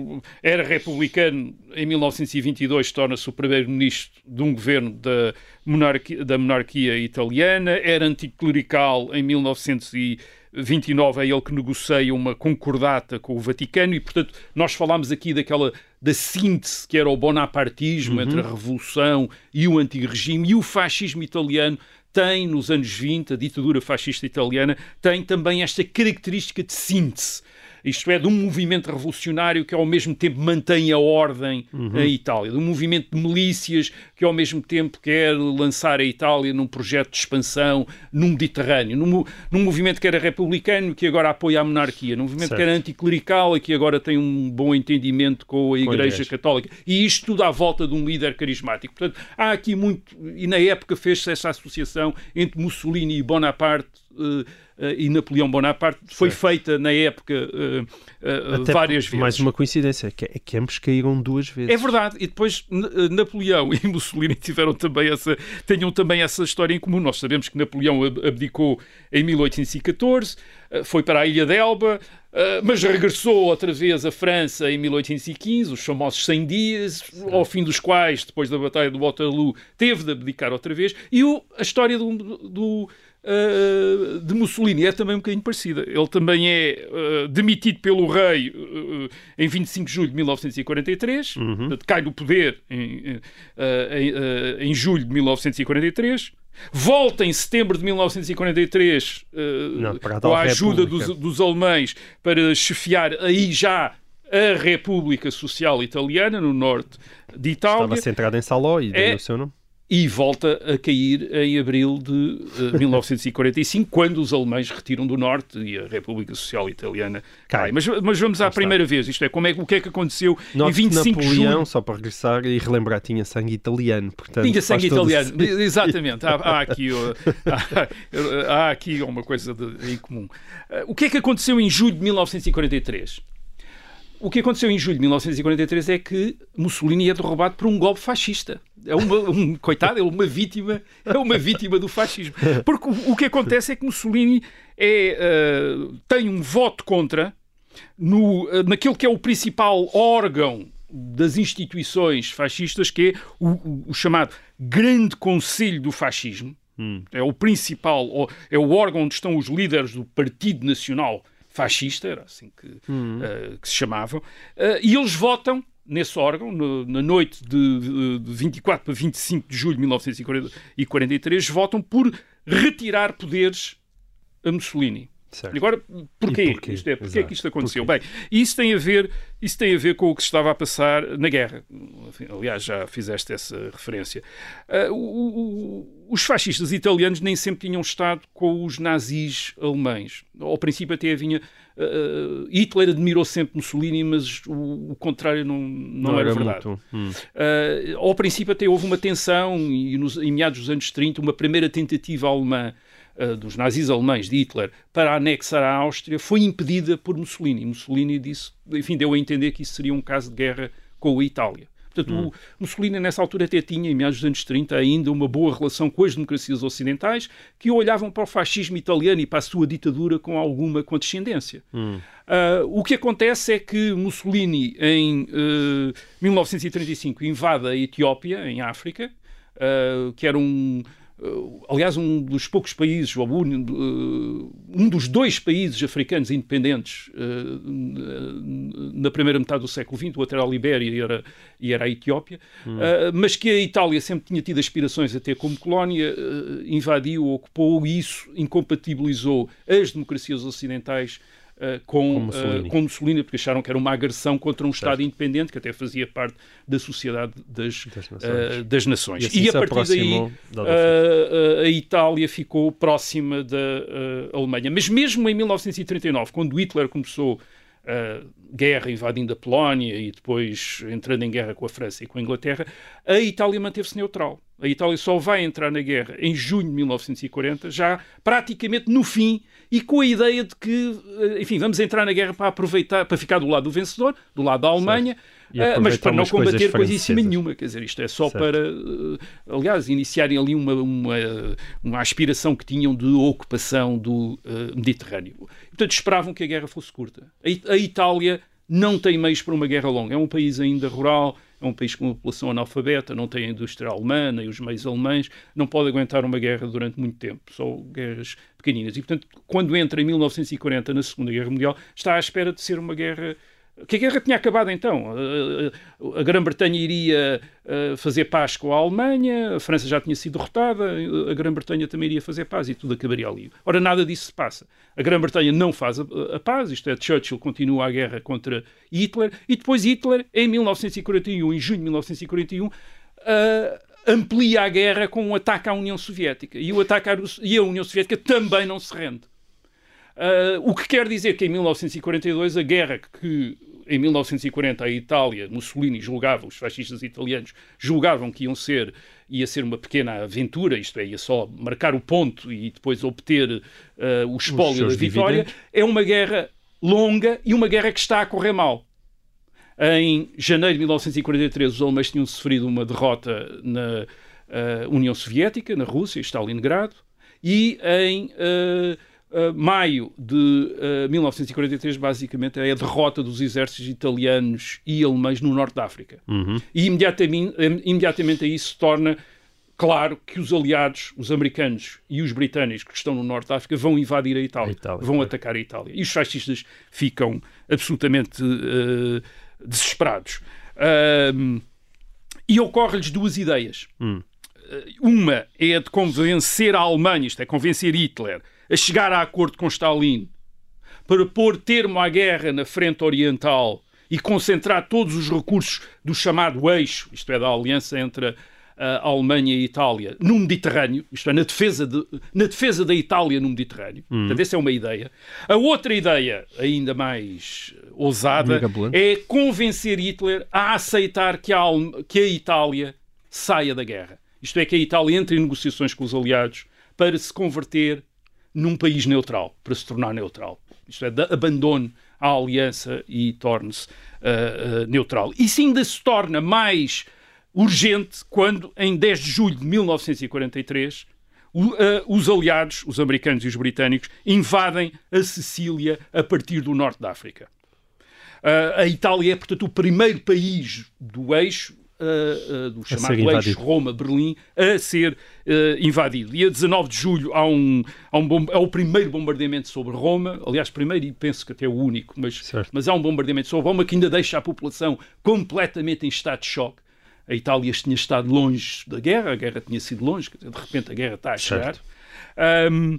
G: Era republicano em 1922, torna-se o primeiro-ministro de um governo da monarquia, da monarquia italiana. Era anticlerical em 1929, é ele que negocia uma concordata com o Vaticano e, portanto, nós falámos aqui daquela da síntese que era o bonapartismo uhum. entre a revolução e o antirregime e o fascismo italiano tem, nos anos 20, a ditadura fascista italiana, tem também esta característica de síntese isto é, de um movimento revolucionário que ao mesmo tempo mantém a ordem uhum. em Itália, de um movimento de milícias que ao mesmo tempo quer lançar a Itália num projeto de expansão no Mediterrâneo, num, num movimento que era republicano que agora apoia a monarquia, num movimento certo. que era anticlerical e que agora tem um bom entendimento com a Igreja Católica. E isto tudo à volta de um líder carismático. Portanto, há aqui muito, e na época fez-se essa associação entre Mussolini e Bonaparte. Uh, e Napoleão Bonaparte foi Sim. feita na época uh, várias vezes.
F: Mais uma coincidência, que, é que ambos caíram duas vezes.
G: É verdade, e depois Napoleão e Mussolini tiveram também essa, tenham também essa história em comum. Nós sabemos que Napoleão abdicou em 1814, foi para a Ilha d'Elba, mas regressou outra vez à França em 1815, os famosos 100 dias, ao fim dos quais, depois da Batalha do Waterloo, teve de abdicar outra vez. E o, a história do, do uh, de Mussolini é também um bocadinho parecida. Ele também é uh, demitido pelo rei uh, em 25 de julho de 1943, uhum. portanto, cai do poder em, em, em julho de 1943. Volta em setembro de 1943 Não, com a ajuda dos, dos, alemães para chefiar aí já a República Social Italiana no norte de Itália.
F: Estava centrada em Saló e é, o seu nome
G: e volta a cair em abril de uh, eh, 1945, quando os alemães retiram do norte e a República Social Italiana cai. Mas, mas vamos à primeira vez, isto é, como é, o que é que aconteceu
F: Note
G: em 25
F: Napoleão,
G: de julho?
F: só para regressar e relembrar, tinha sangue italiano, portanto...
G: Tinha sangue italiano, exatamente, há, há, aqui, há, há, aqui uma coisa de, em comum. Uh, o que é que aconteceu em julho de 1943? O que aconteceu em julho de 1943 é que Mussolini é derrubado por um golpe fascista. É uma, um, coitado, é uma vítima, é uma vítima do fascismo. Porque o, o que acontece é que Mussolini é, uh, tem um voto contra no, uh, naquilo que é o principal órgão das instituições fascistas, que é o, o, o chamado Grande Conselho do Fascismo. Hum. É o principal, é o órgão onde estão os líderes do Partido Nacional Fascista, era assim que, hum. uh, que se chamavam, e eles votam nesse órgão, no, na noite de, de 24 para 25 de julho de 1943, votam por retirar poderes a Mussolini. Certo. Agora, porquê? porquê? Isto é, porquê é que isto aconteceu? Porquê? Bem, isso tem, a ver, isso tem a ver com o que se estava a passar na guerra. Aliás, já fizeste essa referência. Uh, o, o, os fascistas italianos nem sempre tinham estado com os nazis alemães. Ao princípio até vinha... Uh, Hitler admirou sempre Mussolini, mas o, o contrário não, não, não era, era, verdade. Hum. Uh, ao princípio até houve uma tensão e nos, em meados dos anos 30 uma primeira tentativa alemã uh, dos nazis alemães de Hitler para anexar a Áustria foi impedida por Mussolini. Mussolini disse, enfim, deu a entender que isso seria um caso de guerra com a Itália. Portanto, hum. Mussolini, nessa altura, até tinha, em meados dos anos 30, ainda uma boa relação com as democracias ocidentais que olhavam para o fascismo italiano e para a sua ditadura com alguma condescendência. Hum. Uh, o que acontece é que Mussolini, em uh, ah, 1935, invade a Etiópia, em África, uh, que era um aliás, um dos poucos países, ou um, uh, um dos dois países africanos independentes uh, na primeira metade do século XX, o outro era a Libéria e era, e era a Etiópia, hum. mas que a Itália sempre tinha tido aspirações a ter como colónia, invadiu, ocupou e isso incompatibilizou as democracias ocidentais uh, com, com, Mussolini. Uh, com, Mussolini. porque acharam que era uma agressão contra um certo. Estado independente que até fazia parte da sociedade das, das nações. Uh, das nações. E, assim e a partir daí a Itália ficou próxima da Alemanha. Mas mesmo em 1939, quando Hitler começou uh, guerra invadindo a Polónia e depois entrando em guerra com a França e com a Inglaterra, a Itália manteve-se neutral. A Itália só vai entrar na guerra em junho de 1940, já praticamente no fim, e com a ideia de que, eh, enfim, vamos entrar na guerra para aproveitar, para ficar do lado do vencedor, do lado da Alemanha, uh, mas para não combater coisíssima nenhuma. Quer dizer, isto é só certo. para, uh, aliás, iniciarem ali uma, uma, uma, aspiração que tinham de ocupação do uh, Mediterrâneo. Portanto, esperavam que a guerra fosse curta. A, a Itália não tem meios para uma guerra longa. É um país ainda rural, é um país com uma população analfabeta, não tem a indústria alemã e os meios alemães, não pode aguentar uma guerra durante muito tempo, só guerras pequeninas. E, portanto, quando entra em 1940 na Segunda Guerra Mundial, está à espera de ser uma guerra que a guerra tinha acabado então. A Grã-Bretanha iria eh, fazer paz com a Alemanha, a França já tinha sido derrotada, a Grã-Bretanha também iria fazer paz e tudo acabaria ali. Ora, nada disso se passa. A Grã-Bretanha não faz a, paz, isto é, Churchill continua a guerra contra Hitler, e depois Hitler, em 1941, em junho de 1941, uh, amplia a guerra com um ataque à União Soviética. E, o ataque à, e a União Soviética também não se rende. Uh, o que quer dizer que em 1942 a guerra que em 1940 a Itália, Mussolini julgava, os fascistas italianos julgavam que iam ser, ia ser uma pequena aventura, isto é, ia só marcar o ponto e depois obter uh, o espólio da vitória, dividendos. é uma guerra longa e uma guerra que está a correr mal. Em janeiro de 1943 os alemães tinham sofrido uma derrota na uh, União Soviética, na Rússia, Stalingrado, e em uh, Uh, maio de uh, 1943, basicamente, é a derrota dos exércitos italianos e alemães no norte da África. Uhum. E imediatamente, imediatamente aí se torna claro que os aliados, os americanos e os britânicos que estão no norte da África vão invadir a Itália, a Itália vão é. atacar a Itália. E os fascistas ficam absolutamente uh, desesperados. e ocorre-lhes duas ideias. Hum. Uma é a de convencer a Alemanha, isto é, convencer Hitler a chegar a acordo com Stalin para pôr termo à guerra na frente oriental e concentrar todos os recursos do chamado eixo, isto é, da aliança entre a Alemanha e a Itália, no Mediterrâneo, isto é, na defesa, de, na defesa da Itália no Mediterrâneo. Hum. Portanto, essa é uma ideia. A outra ideia, ainda mais ousada, é convencer Hitler a aceitar que a, que a Itália saia da guerra. Isto é, que a Itália entre em negociações com os aliados para se converter num país neutral, para se tornar neutral. Isto é, abandone a aliança e torne-se uh, uh, neutral. Isso ainda se torna mais urgente quando, em 10 de julho de 1943, uh, os aliados, os americanos e os britânicos, invadem a Sicília a partir do norte da África. a Itália é, portanto, o primeiro país do eixo uh, uh, do chamado eixo Roma-Berlim a ser uh, invadido. E a 19 de julho há um, há um há o primeiro bombardeamento sobre Roma, aliás, primeiro e penso que até o único, mas, mas há um bombardeamento sobre Roma que ainda deixa a população completamente em estado de choque. A Itália tinha estado longe da guerra, a guerra tinha sido longe, de repente a guerra está a chegar. Um,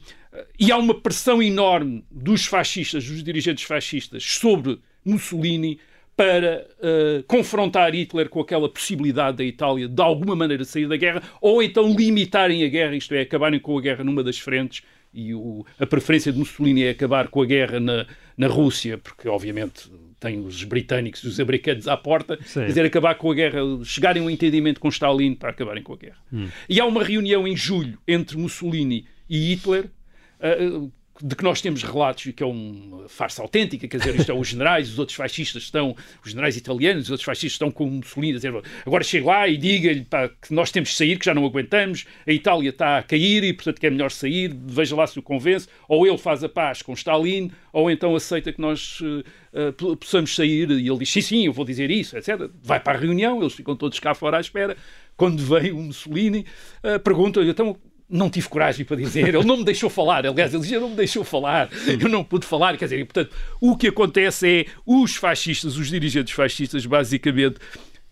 G: e há uma pressão enorme dos fascistas, dos dirigentes fascistas, sobre Mussolini para uh, confrontar Hitler com aquela possibilidade da Itália de alguma maneira sair da guerra, ou então limitarem a guerra, isto é, acabarem com a guerra numa das frentes, e o, a preferência de Mussolini é acabar com a guerra na, na Rússia, porque obviamente tem os britânicos e os americanos à porta, Sim. dizer acabar com a guerra, chegarem a um entendimento com Stalin para acabarem com a guerra. Hum. E há uma reunião em julho entre Mussolini e Hitler, uh, de que nós temos relatos e que é uma farsa autêntica, quer dizer, isto é os generais, os outros fascistas estão, os generais italianos, os outros fascistas estão com Mussolini a dizer agora chegue lá e diga-lhe que nós temos de sair, que já não aguentamos, a Itália está a cair e portanto que é melhor sair, veja lá se o convence, ou ele faz a paz com Stalin, ou então aceita que nós uh, possamos sair e ele diz sim, sim, eu vou dizer isso, etc. Vai para a reunião, eles ficam todos cá fora à espera. Quando vem o Mussolini, uh, pergunta-lhe, então não tive coragem para dizer, ele não me deixou falar, aliás, ele dizia, não me deixou falar, eu não pude falar, quer dizer, e, portanto, o que acontece é, os fascistas, os dirigentes fascistas, basicamente,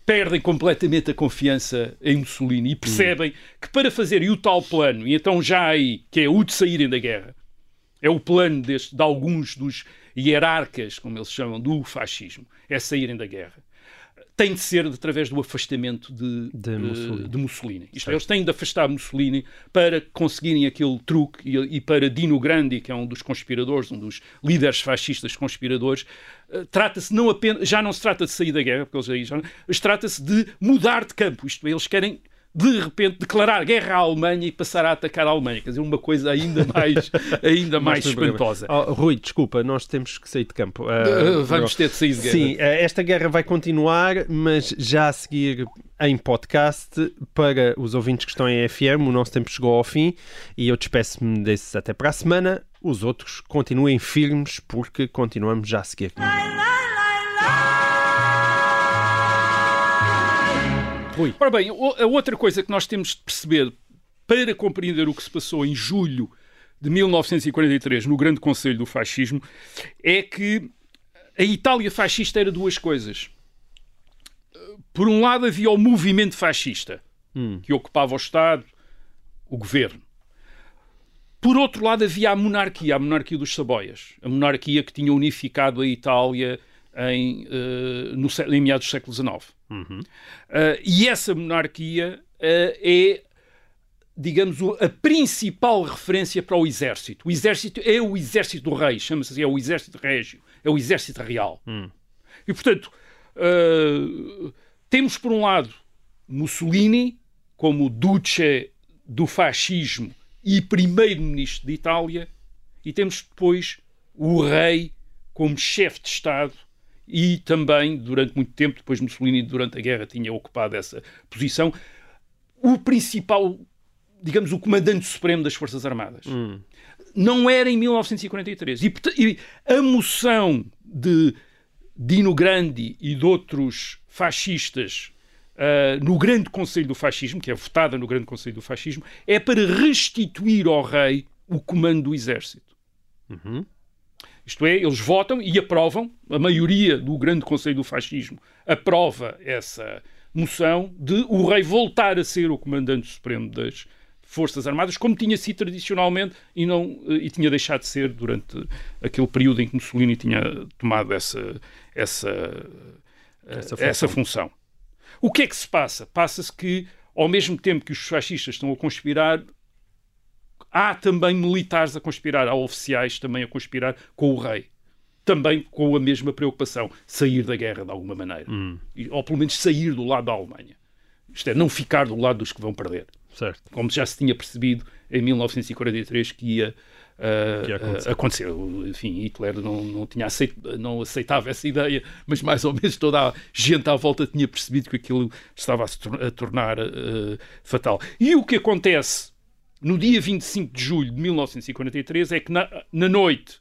G: perdem completamente a confiança em Mussolini e percebem que para fazerem o tal plano, e então já aí, que é o de saírem da guerra, é o plano deste, de alguns dos hierarcas, como eles chamam, do fascismo, é saírem da guerra tem de ser através do afastamento de,
F: De
G: eh,
F: Mussolini.
G: de Mussolini. Isto é, eles têm de afastar Mussolini para conseguirem aquele truque e, e para Dino Grandi, que é um dos conspiradores, um dos líderes fascistas conspiradores, eh, trata-se não apenas, já não se trata de sair da guerra, porque eles aí já, trata-se de mudar de campo. Isto é, eles querem de repente declarar guerra à Alemanha e passar a atacar a Alemanha. Quer dizer, uma coisa ainda mais, ainda mais espantosa.
F: Oh, Rui, desculpa, nós temos que sair de campo.
G: Uh, vamos ter de sair de guerra.
F: Sim, eh, esta guerra vai continuar, mas já a seguir em podcast para os ouvintes que estão em FM. O nosso tempo chegou ao fim e eu despeço-me desses até para a semana. Os outros continuem firmes porque continuamos já a seguir.
G: Rui. Ora bem, a outra coisa que nós temos de perceber para compreender o que se passou em julho de 1943 no Grande Conselho do Fascismo é que a Itália fascista era duas coisas. Por um lado, havia o movimento fascista, que ocupava o Estado, o governo. Por outro lado, havia a monarquia, a monarquia dos Saboias, a monarquia que tinha unificado a Itália em, eh, no, em meados do século XIX. Uh, e essa monarquia uh, é, digamos, a principal referência para o exército. O exército é o exército do rei, chama-se assim, é o exército régio, é o exército real. E, portanto, uh, temos por um lado Mussolini como duce do fascismo e primeiro-ministro de Itália, e temos depois o rei como chefe de Estado e também, durante muito tempo, depois Mussolini, durante a guerra, tinha ocupado essa posição, o principal, digamos, o comandante supremo das Forças Armadas. Não era em 1943. E, e a moção de Dino Grandi e de outros fascistas ah, no Grande Conselho do Fascismo, que é votada no Grande Conselho do Fascismo, é para restituir ao rei o comando do exército. Isto é, eles votam e aprovam, a maioria do Grande Conselho do Fascismo aprova essa moção de o rei voltar a ser o comandante supremo das Forças Armadas, como tinha sido tradicionalmente e, não, eh, e tinha deixado de ser durante aquele período em que Mussolini tinha tomado essa, essa, eh,
F: Essa
G: essa,
F: função.
G: função. O que é que se passa? Passa-se que, ao mesmo tempo que os fascistas estão a conspirar, há também militares a conspirar, há oficiais também a conspirar com o rei. Também com a mesma preocupação, sair da guerra de alguma maneira. E- Ou pelo menos sair do lado da Alemanha. Isto é, não ficar do lado dos que vão perder.
F: Certo.
G: Como já se tinha percebido em 1943 que ia. O- Enfim, Hitler não, não, tinha aceit- não aceitava essa ideia, mas mais ou menos toda a gente à volta tinha percebido que aquilo estava a se tornar ah, fatal. E o que acontece no dia 25 de julho de 1943 é que na, na noite,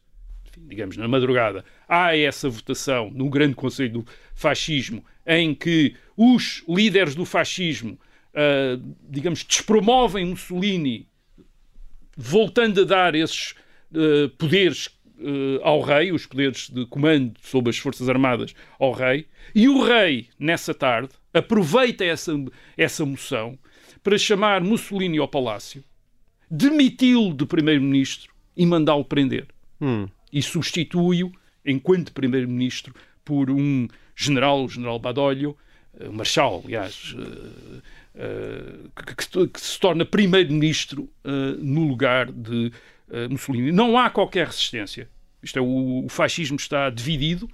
G: digamos na madrugada, há essa votação no Grande Conselho do Fascismo em que os líderes do fascismo, ah, digamos, despromovem Mussolini, voltando a dar esses ah, poderes ah, ao rei, os poderes de comando sobre as Forças Armadas ao rei, e o rei, nessa tarde, aproveita essa, essa moção para chamar Mussolini ao palácio, demiti-lo de primeiro-ministro e mandá-lo prender. E substitui-o, enquanto primeiro-ministro, por um general, o general Badoglio, eh, um marshal, aliás, eh, eh, que, que- se torna primeiro-ministro eh, no lugar de eh, Mussolini. Não há qualquer resistência. Isto é, o, o fascismo está divididido,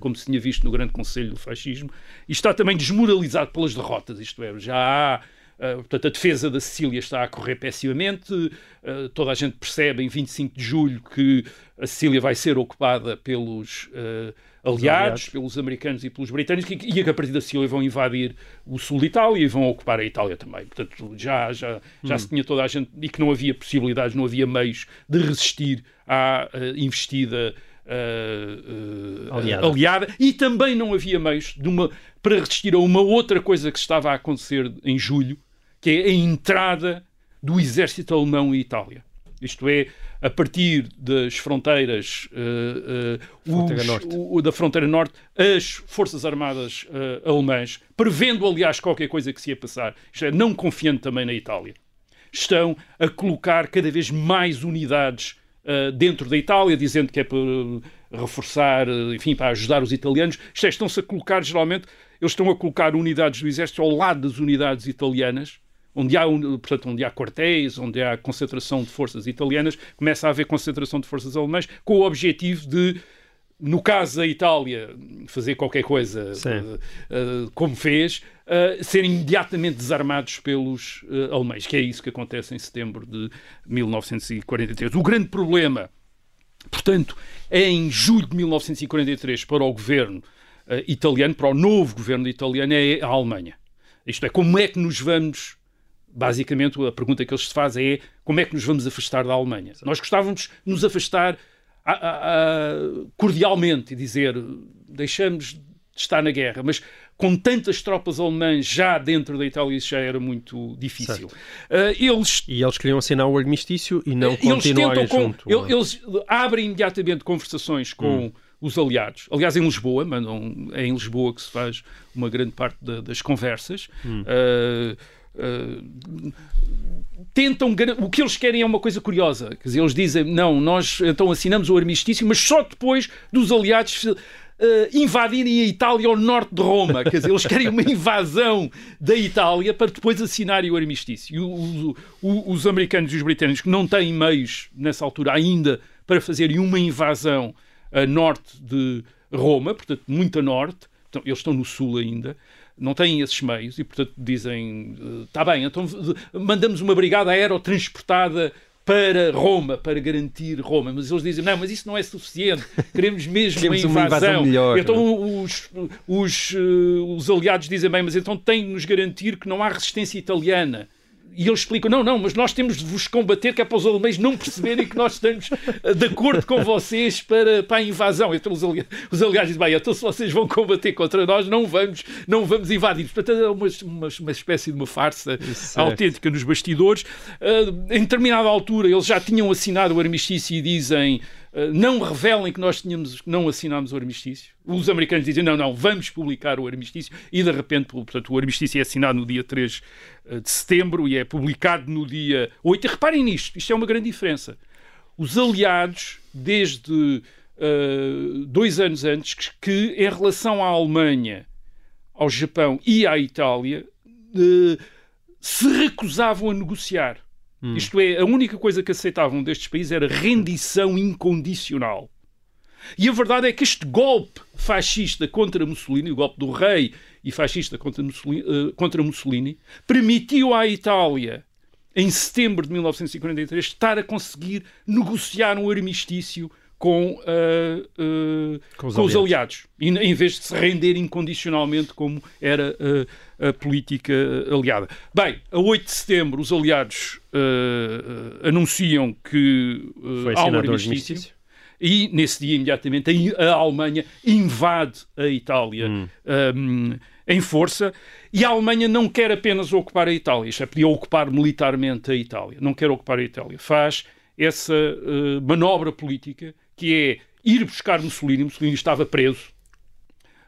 G: como se tinha visto no Grande Conselho do Fascismo, e está também desmoralizado pelas derrotas. Isto é, já há Uh, portanto, a defesa da Sicília está a correr pessimamente. Uh, toda a gente percebe em 25 de julho que a Sicília vai ser ocupada pelos uh, aliados,
F: aliados.
G: pelos americanos e pelos britânicos, e, e que a partir da Sicília vão invadir o sul de Itália e vão ocupar a Itália também. Portanto, já, já, já se tinha toda a gente, e que não havia possibilidades, não havia meios de resistir à investida. uh, uh,
F: Aliada.
G: aliada e também não havia meios de uma, para resistir a uma outra coisa que estava a acontecer em julho, que é a entrada do exército alemão em Itália. Isto é, a partir das fronteiras eh, eh,
F: Fronteira
G: os- o- da fronteira norte, as forças armadas eh, alemãs, prevendo aliás qualquer coisa que se ia passar, isto é, não confiando também na Itália, estão a colocar cada vez mais unidades uh, dentro da Itália, dizendo que é para reforçar, uh, enfim, para ajudar os italianos. Isto é, estão-se a colocar geralmente. eles estão a colocar unidades do exército ao lado das unidades italianas, onde há, portanto, onde há quartéis, onde há concentração de forças italianas, começa a haver concentração de forças alemãs, com o objetivo de no caso da Itália, fazer qualquer coisa uh, uh, como fez, uh, serem imediatamente desarmados pelos alemães, que é isso que acontece em setembro de 1943. O grande problema, portanto, é em julho de 1943 para o governo italiano, para o novo governo italiano, é a Alemanha. Isto é, como é que nos vamos basicamente a pergunta que eles se fazem é como é que nos vamos afastar da Alemanha? Nós gostávamos de nos afastar a, a, a, cordialmente e dizer deixamos de estar na guerra, mas com tantas tropas alemãs já dentro da Itália isso já era muito difícil. Uh, eles,
F: e eles queriam assinar o armistício e não continuarem
G: com,
F: junto.
G: Eles abrem imediatamente conversações com hum. os aliados. Aliás, em Lisboa, mandam, é em Lisboa que se faz uma grande parte da, das conversas. Hum. Uh, uh, tentam. O que eles querem é uma coisa curiosa. Quer dizer, eles dizem, não, nós então assinamos o armistício, mas só depois dos aliados. Uh, invadirem a Itália ao norte de Roma. Quer dizer, eles querem uma invasão da Itália para depois assinarem o armistício. E o, o, os americanos e os britânicos que não têm meios, nessa altura, ainda para fazerem uma invasão a norte de Roma, portanto, muito a norte, então, eles estão no sul ainda, não têm esses meios e, portanto, dizem: está bem, então mandamos uma brigada aerotransportada para Roma, para garantir Roma. Mas eles dizem, não, mas isso não é suficiente, queremos mesmo
F: queremos
G: uma invasão.
F: Uma invasão melhor,
G: então os, os, os aliados dizem, bem, mas então tem de nos garantir que não há resistência italiana e eles explicam: não, não, mas nós temos de vos combater, que é para os alemães não perceberem que nós estamos de acordo com vocês para, para a invasão. Então os, aliados, os aliados dizem: bem, então se vocês vão combater contra nós, não vamos, não vamos invadir. Portanto, é uma, uma, uma espécie de uma farsa certo. autêntica nos bastidores. Uh, em determinada altura, eles já tinham assinado o armistício e dizem não revelem que nós tínhamos, não assinámos o armistício. Os americanos dizem, não, não, vamos publicar o armistício e de repente, portanto, o armistício é assinado no dia 3 eh, de setembro e é publicado no dia 8. E reparem nisto, isto é uma grande diferença. Os aliados, desde uh, dois anos antes, que, que, em relação à Alemanha, ao Japão e à Itália, uh, se recusavam a negociar. Hum. Isto é, a única coisa que aceitavam destes países era rendição incondicional. E a verdade é que este golpe fascista contra Mussolini, o golpe do rei e fascista contra Mussolini, uh, contra Mussolini permitiu à Itália, em setembro de 1943, estar a conseguir negociar um armistício com, uh, uh, com, os, com aliados. os, aliados. Em vez de se render incondicionalmente como era uh, a política aliada. Bem, a 8 de setembro os aliados anunciam que há um armistício. E nesse dia, imediatamente, a Alemanha invade a Itália hum. um, em força. E a Alemanha não quer apenas ocupar a Itália, isto é, podia ocupar militarmente a Itália. Não quer ocupar a Itália. Faz essa manobra política que é ir buscar Mussolini. Mussolini estava preso.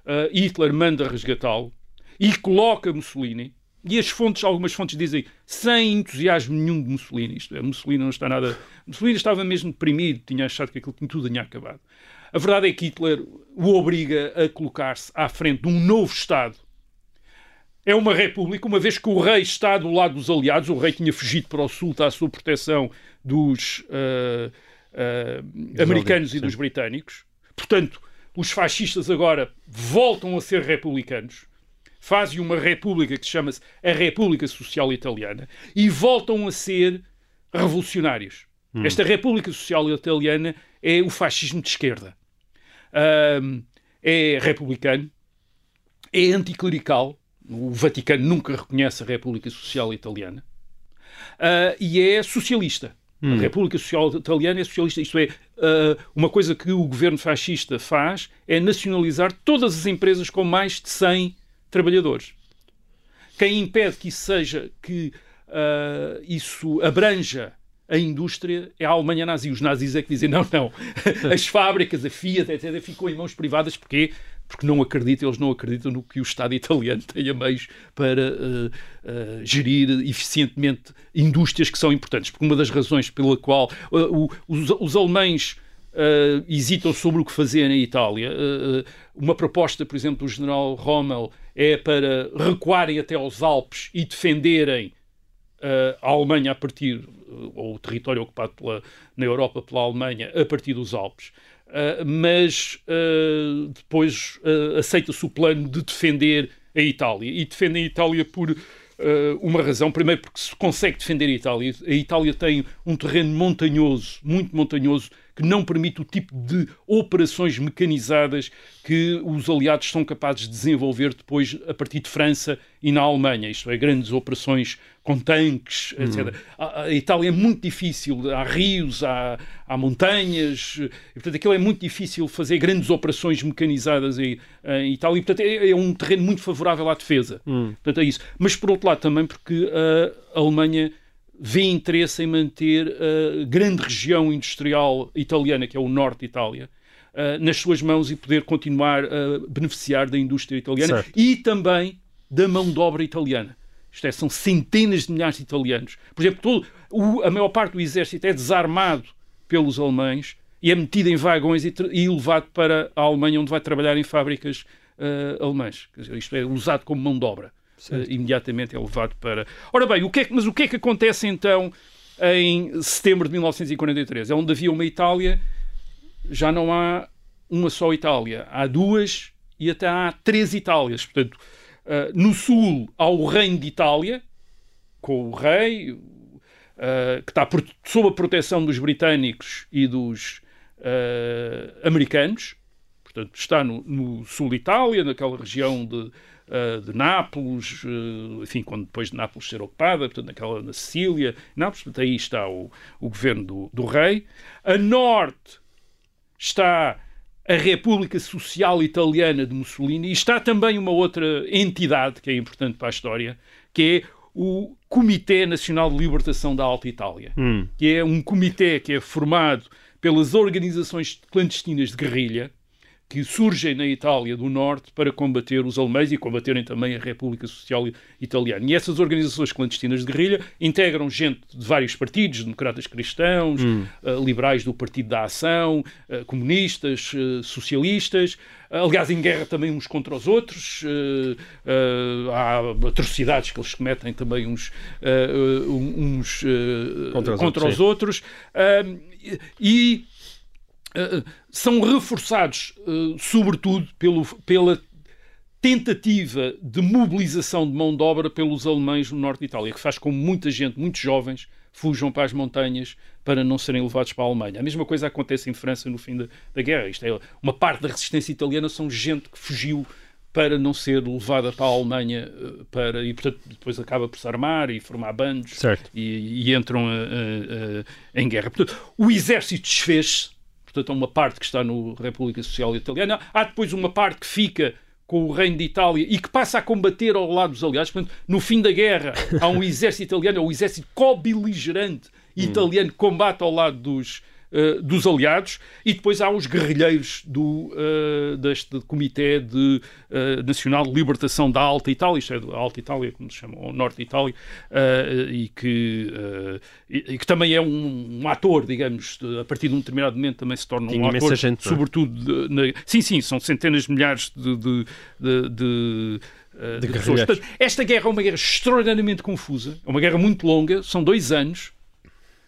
G: Uh, Hitler manda resgatá-lo e coloca Mussolini. E as fontes, algumas fontes dizem sem entusiasmo nenhum de Mussolini. Isto é, Mussolini não está nada. Mussolini estava mesmo deprimido, tinha achado que aquilo tudo tinha acabado. A verdade é que Hitler o obriga a colocar-se à frente de um novo Estado. É uma república, uma vez que o rei está do lado dos aliados, o rei tinha fugido para o sul, está à sua proteção dos, uh, uh, americanos e dos britânicos. Portanto, os fascistas agora voltam a ser republicanos, fazem uma república que chama-se a República Social Italiana e voltam a ser revolucionários. Hum. Esta República Social Italiana é o fascismo de esquerda. é republicano, é anticlerical. O Vaticano nunca reconhece a República Social Italiana. Uh, e é socialista. Hum. A República Social Italiana é socialista, isto é, uh, uma coisa que o governo fascista faz é nacionalizar todas as empresas com mais de 100 trabalhadores. Quem impede que isso seja, que uh, isso abranja a indústria é a Alemanha nazi. Os nazis é que dizem não, não. As fábricas, a Fiat, etc., ficou em mãos privadas. Porquê? Porque não acreditam, eles não acreditam no que o Estado italiano tenha meios para uh, uh, gerir eficientemente indústrias que são importantes. Porque uma das razões pela qual uh, os, os, alemães hesitam sobre o que fazer na Itália. Uma proposta, por exemplo, do general Rommel é para recuarem até aos Alpes e defenderem a Alemanha a partir, ou o território ocupado pela, na Europa pela Alemanha a partir dos Alpes. Uh, mas uh, depois uh, aceita-se o plano de defender a Itália. E defendem a Itália por uma razão. Primeiro, porque se consegue defender a Itália. A Itália tem um terreno montanhoso, muito montanhoso, que não permite o tipo de operações mecanizadas que os aliados são capazes de desenvolver depois a partir de França e na Alemanha. Isto é, grandes operações com tanques, etc. Hum. A, a, Itália é muito difícil, há rios, há, há montanhas, e, portanto aquilo é muito difícil fazer grandes operações mecanizadas em, em Itália, e portanto é, é, um terreno muito favorável à defesa. Hum. Portanto é isso. Mas por outro lado também porque a Alemanha vê interesse em manter a grande região industrial italiana, que é o norte de Itália, uh, nas suas mãos e poder continuar a beneficiar da indústria italiana certo. e também da mão de obra italiana. Isto é, são centenas de milhares de italianos. Por exemplo, todo, o, a maior parte do exército é desarmado pelos alemães e é metido em vagões e, e levado para a Alemanha, onde vai trabalhar em fábricas uh, alemãs. Isto é, usado como mão de obra uh, imediatamente é levado para. Ora bem, o que é, mas o que é que acontece então em setembro de 1943? É onde havia uma Itália, já não há uma só Itália, há duas e até há três Itálias. Portanto, uh, no sul há o Reino de Itália, com o rei, uh, que está sob a proteção dos britânicos e dos americanos. Portanto, está no, no, sul de Itália, naquela região de uh, de Nápoles, uh, enfim, quando depois de Nápoles ser ocupada, portanto, naquela, na Sicília, Nápoles, portanto, aí está o, o governo do, do rei. A norte está a República Social Italiana de Mussolini e está também uma outra entidade que é importante para a história, que é o Comitê Nacional de Libertação da Alta Itália, hum. que é um comitê que é formado pelas organizações clandestinas de guerrilha, que surgem na Itália do Norte para combater os alemães e combaterem também a República Social Italiana. E essas organizações clandestinas de guerrilha integram gente de vários partidos, democratas cristãos, hum. uh, liberais do Partido da Ação, uh, comunistas, uh, socialistas, aliás, em guerra também uns contra os outros, há atrocidades que eles cometem também uns, uns contra os contra outros. Os outros e são reforçados, uh, sobretudo, pelo, pela tentativa de mobilização de mão de obra pelos alemães no norte de Itália, que faz com que muita gente, muitos jovens, fujam para as montanhas para não serem levados para a Alemanha. A mesma coisa acontece em França no fim da, da guerra. Isto é, uma parte da resistência italiana são gente que fugiu para não ser levada para a Alemanha para, e portanto depois acaba por se armar e formar bandos e, e, entram em guerra. Portanto, o exército desfez-se portanto, há uma parte que está no República Social Italiana, há depois uma parte que fica com o Reino de Itália e que passa a combater ao lado dos aliados. Portanto, no fim da guerra, há um exército italiano, ou um exército co-beligerante italiano que combate ao lado dos, uh, dos aliados, e depois há os guerrilheiros do, uh, deste Comitê de, uh, Nacional de Libertação da Alta Itália, isto é, da Alta Itália, como se chama, ou Norte Itália, e, que, e, e, que também é um, um, ator, digamos, a partir de um determinado momento também se torna Tinha um ator, gente, é? sobretudo... Na, sim, sim, são centenas de milhares de, de, de, de de, de pessoas. Portanto, esta guerra é uma guerra extraordinariamente confusa, é uma guerra muito longa, são dois anos.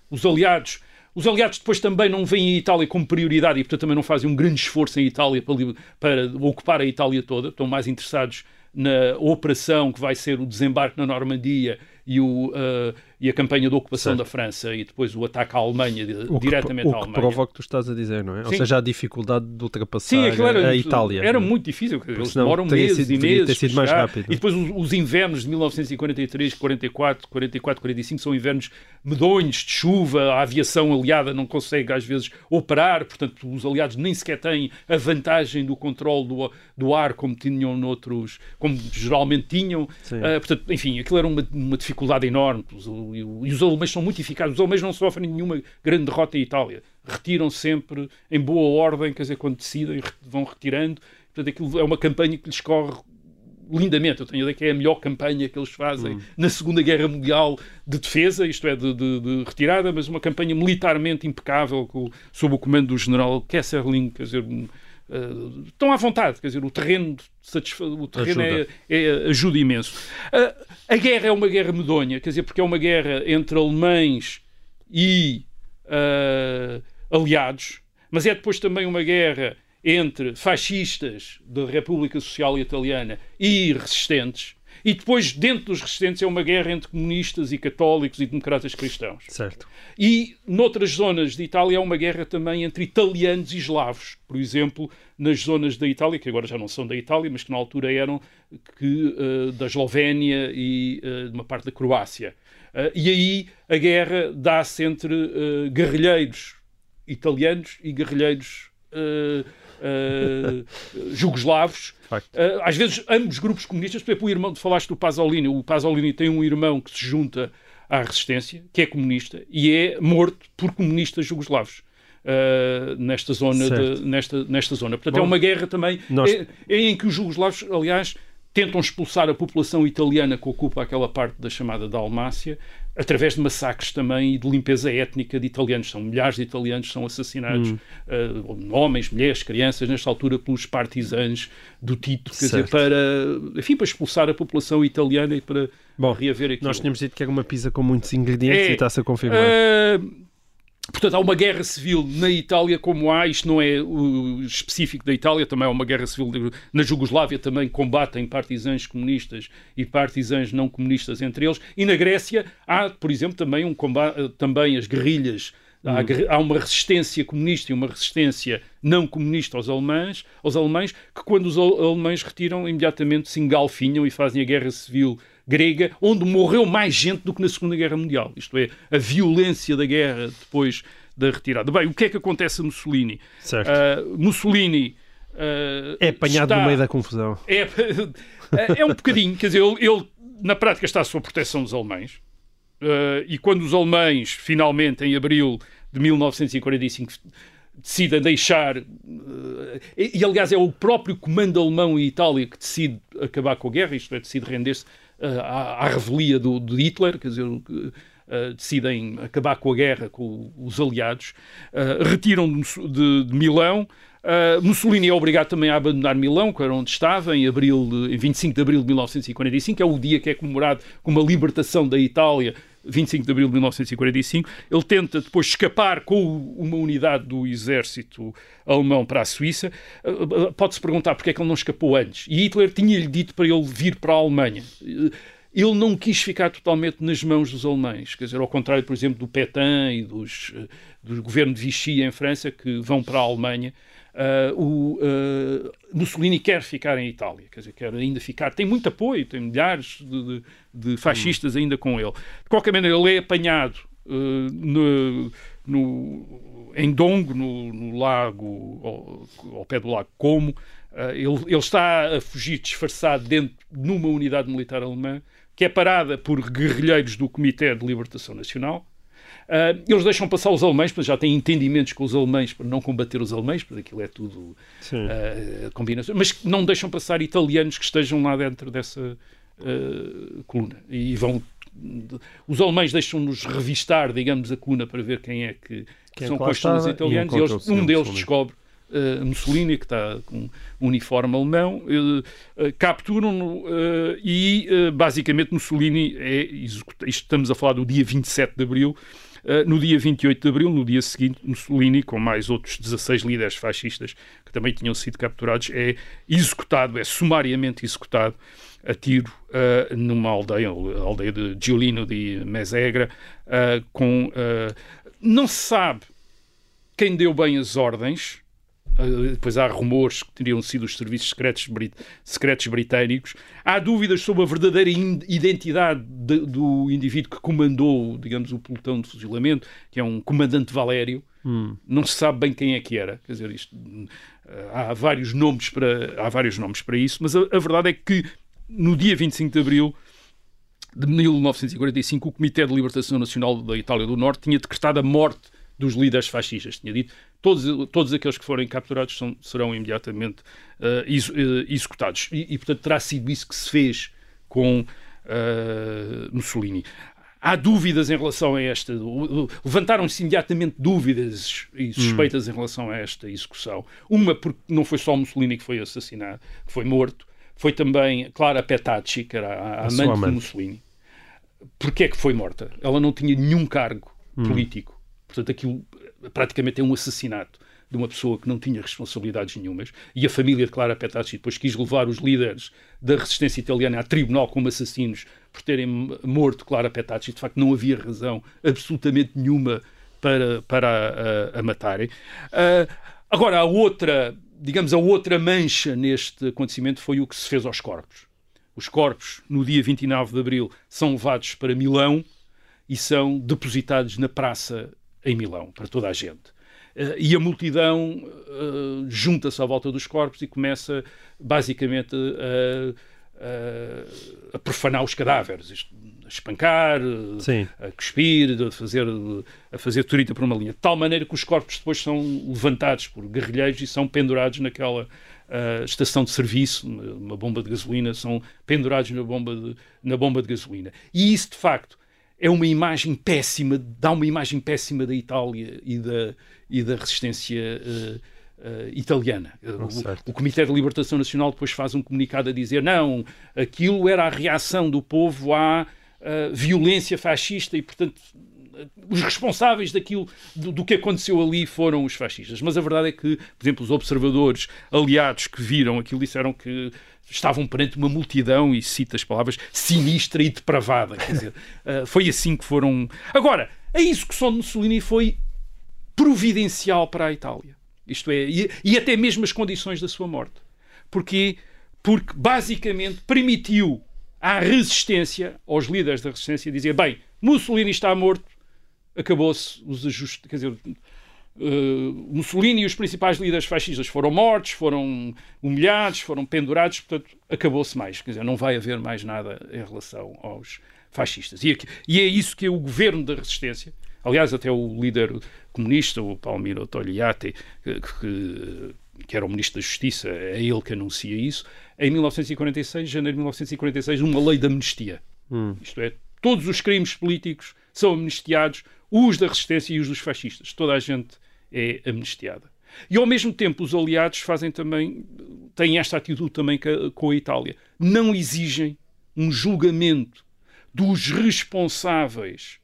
G: Os aliados os aliados depois também não veem a Itália como prioridade e, portanto, também não fazem um grande esforço em Itália para, para ocupar a Itália toda. Estão mais interessados na operação que vai ser o desembarque na Normandia e, o, uh, e a campanha de ocupação certo. da França e depois o ataque à Alemanha,
F: o
G: diretamente
F: que,
G: à Alemanha. O
F: que prova o que tu estás a dizer, não é? Sim. Ou seja, a dificuldade de ultrapassar Sim, era, a Itália.
G: Era muito difícil, eles demoram meses sido, e meses.
F: ter sido mais rápido.
G: E depois os, os, invernos de 1943, 44, 44, 45 são invernos medonhos de chuva, a aviação aliada não consegue às vezes operar, portanto os aliados nem sequer têm a vantagem do controle do, do ar como tinham noutros, como geralmente tinham. Uh, portanto, enfim, aquilo era uma, uma dificuldade dificuldade enorme. E os alemães são muito eficazes. Os alemães não sofrem nenhuma grande derrota em Itália. Retiram sempre em boa ordem, quer dizer, quando decidem, vão retirando. Portanto, aquilo é uma campanha que lhes corre lindamente. Eu tenho a ideia que é a melhor campanha que eles fazem na Segunda Guerra Mundial de defesa, isto é, de, de- de retirada, mas uma campanha militarmente impecável com- sob o comando do general Kesselring, quer dizer, um, eh, estão à vontade, quer dizer, o terreno, o terreno é,
F: Ajuda.
G: é- ajuda imenso. Ah, a guerra é uma guerra medonha, quer dizer, porque é uma guerra entre alemães e ah, aliados, mas é depois também uma guerra entre fascistas da República Social Italiana e resistentes. E depois, dentro dos resistentes, é uma guerra entre comunistas e católicos e democratas cristãos.
F: Certo.
G: E noutras zonas de Itália há uma guerra também entre italianos e eslavos. Por exemplo, nas zonas da Itália, que agora já não são da Itália, mas que na altura eram que, eh, da Eslovénia e eh, de uma parte da Croácia. Eh, e aí a guerra dá-se entre guerrilheiros italianos e guerrilheiros eh, jugoslavos. Uh, às vezes ambos grupos comunistas, por exemplo, o irmão, tu falaste do Pasolini, o Pasolini tem um irmão que se junta à resistência, que é comunista, e é morto por comunistas jugoslavos. uh, nesta zona de- nesta, nesta zona. Portanto, é
F: Bom,
G: uma guerra também
F: nós-
G: é- é em que os jugoslavos, aliás, tentam expulsar a população italiana que ocupa aquela parte da chamada Dalmácia, através de massacres também e de limpeza étnica de italianos. São milhares de italianos que são assassinados,
F: Hum.
G: eh, homens, mulheres, crianças, nesta altura pelos partisans do Tito, quer dizer,
F: Certo.
G: para, enfim, para expulsar a população italiana e para
F: Bom,
G: reaver aquilo.
F: Nós tínhamos dito que era uma pizza com muitos ingredientes
G: É,
F: e está-se a confirmar.
G: eh, Portanto, há uma guerra civil na Itália, como há, isto não é o específico da Itália, também há uma guerra civil na Jugoslávia, também combatem partisãs comunistas e partisãs não comunistas entre eles, e na Grécia há, por exemplo, também, um combate, também as guerrilhas. Há, guerri- há uma resistência comunista e uma resistência não comunista aos alemães, aos alemães que quando os al- alemães retiram, imediatamente se engalfinham e fazem a guerra civil grega, onde morreu mais gente do que na Segunda Guerra Mundial. Isto é, a violência da guerra depois da retirada. Bem, o que é que acontece a Mussolini? Ah, Mussolini ah,
F: é apanhado
G: está-
F: no meio da confusão.
G: é, é um bocadinho, quer dizer, ele, ele, na prática está sob proteção dos alemães. Uh, e quando os alemães, finalmente, em abril de 1945, decidem deixar. uh, e, e, aliás, é o próprio comando alemão em Itália que decide acabar com a guerra, isto é, decide render-se uh, à, à revelia do, de Hitler, quer dizer, uh, decidem acabar com a guerra com os aliados, uh, retiram de, de, de Milão. Uh, Mussolini é obrigado também a abandonar Milão, que era onde estava, em, abril de, em 25 de abril de 1945, que é o dia que é comemorado como a libertação da Itália, 25 de abril de 1945. Ele tenta depois escapar com uma unidade do exército alemão para a Suíça. Uh, Pode-se perguntar porque é que ele não escapou antes. E Hitler tinha-lhe dito para ele vir para a Alemanha. Uh, ele não quis ficar totalmente nas mãos dos alemães, quer dizer, ao contrário, por exemplo, do Pétain e dos, do governo de Vichy em França, que vão para a Alemanha. Uh, o uh, Mussolini quer ficar em Itália, quer dizer, quer ainda ficar. Tem muito apoio, tem milhares de, de, de fascistas hum. ainda com ele. De qualquer maneira, ele é apanhado uh, no, no, em Dongo, no, no lago, ao, ao, pé do lago Como. Ele, ele, está a fugir disfarçado dentro numa unidade militar alemã que é parada por guerrilheiros do Comitê de Libertação Nacional. Uh, eles deixam passar os alemães, mas já têm entendimentos com os alemães para não combater os alemães, porque aquilo é tudo uh, combinação, mas não deixam passar italianos que estejam lá dentro dessa uh, coluna. E vão. Os alemães deixam-nos revistar, digamos, a coluna para ver quem é que
F: quem
G: são
F: é que
G: postos nos italianos. E eles, um deles descobre Uh, Mussolini, que está com um uniforme alemão, uh, uh, capturam-no e basicamente Mussolini é executado. Estamos a falar do dia 27 de abril. No dia 28 de abril, no dia seguinte, Mussolini, com mais outros 16 líderes fascistas que também tinham sido capturados, é executado, é sumariamente executado a tiro numa aldeia, a aldeia de Giulino di Mesegra, com. não se sabe quem deu bem as ordens, depois há rumores que teriam sido os serviços secretos, secretos britânicos. Há dúvidas sobre a verdadeira identidade de, do indivíduo que comandou, digamos, o pelotão de fuzilamento, que é um comandante Valério.
F: Hum.
G: Não se sabe bem quem é que era. Quer dizer, isto, há vários nomes para, há vários nomes para isso, mas a, a verdade é que no dia 25 de abril de 1945, o Comitê de Libertação Nacional da Itália do Norte tinha decretado a morte dos líderes fascistas. Tinha dito todos, todos aqueles que forem capturados são, serão imediatamente uh, ex, uh, executados. E, e, portanto, terá sido isso que se fez com uh, Mussolini. Há dúvidas em relação a esta. Levantaram-se imediatamente dúvidas e suspeitas hum. em relação a esta execução. Uma, porque não foi só Mussolini que foi assassinado, que foi morto, foi também Clara Petacci, que era a, a amante, amante de Mussolini. Porquê é que foi morta? Ela não tinha nenhum cargo hum. político. Portanto, aquilo praticamente é um assassinato de uma pessoa que não tinha responsabilidades nenhumas, e a família de Clara Petacci depois quis levar os líderes da resistência italiana a tribunal como assassinos por terem morto Clara Petacci. De facto, não havia razão absolutamente nenhuma para, para a, a matarem. Uh, agora, a outra, digamos, a outra mancha neste acontecimento foi o que se fez aos corpos. Os corpos, no dia 29 de abril, são levados para Milão e são depositados na praça em Milão, para toda a gente. Uh, e a multidão uh, junta-se à volta dos corpos e começa basicamente a, a, profanar os cadáveres, a espancar, Sim. a cuspir, a fazer, a fazer turita por uma linha, de tal maneira que os corpos depois são levantados por guerrilheiros e são pendurados naquela uh, estação de serviço, uma bomba de gasolina, são pendurados na bomba de, na bomba de gasolina. E isso, de facto, é uma imagem péssima, dá uma imagem péssima da Itália e da, e da resistência uh, uh, italiana. O, o, Comitê de Libertação Nacional depois faz um comunicado a dizer não, aquilo era a reação do povo à uh, violência fascista e, portanto, os responsáveis daquilo, do, do, que aconteceu ali foram os fascistas. Mas a verdade é que, por exemplo, os observadores aliados que viram aquilo disseram que estavam perante uma multidão, e cito as palavras, sinistra e depravada. Quer dizer, uh, foi assim que foram. Agora, a execução de Mussolini foi providencial para a Itália. Isto é, e, e até mesmo as condições da sua morte. Porquê? Porque basicamente permitiu à resistência, aos líderes da resistência, dizer: bem, Mussolini está morto, acabou-se os ajustes. Quer dizer, Uh, Mussolini e os principais líderes fascistas foram mortos, foram humilhados, foram pendurados, portanto, acabou-se mais. Quer dizer, não vai haver mais nada em relação aos fascistas. E, aqui, e, é isso que o governo da resistência, aliás, até o líder comunista, o Palmiro Togliatti, que, que, que, era o ministro da Justiça, é ele que anuncia isso, em 1946, janeiro de 1946, uma lei de amnistia. Hum. Isto é, todos os crimes políticos são amnistiados, os da resistência e os dos fascistas. Toda a gente é amnistiada. E ao mesmo tempo os aliados fazem também têm esta atitude também com a Itália. Não exigem um julgamento dos responsáveis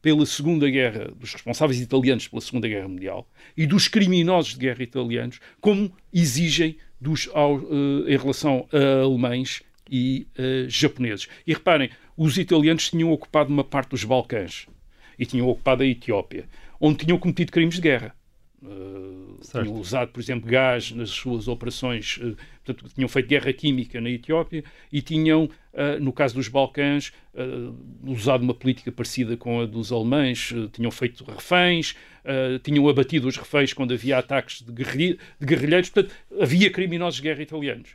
G: pela Segunda Guerra, dos responsáveis italianos pela Segunda Guerra Mundial e dos criminosos de guerra italianos, como exigem dos, ao, uh, em relação a alemães e uh, japoneses. E reparem, os italianos tinham ocupado uma parte dos Balcãs e tinham ocupado a Etiópia, onde tinham cometido crimes de guerra. Uh, tinham usado, por exemplo, gás nas suas operações, uh, portanto, tinham feito guerra química na Etiópia e tinham, uh, no caso dos Balcãs, usado uma política parecida com a dos alemães, tinham feito reféns, tinham abatido os reféns quando havia ataques de, guerrilhe de guerrilheiros, portanto, havia criminosos de guerra italianos.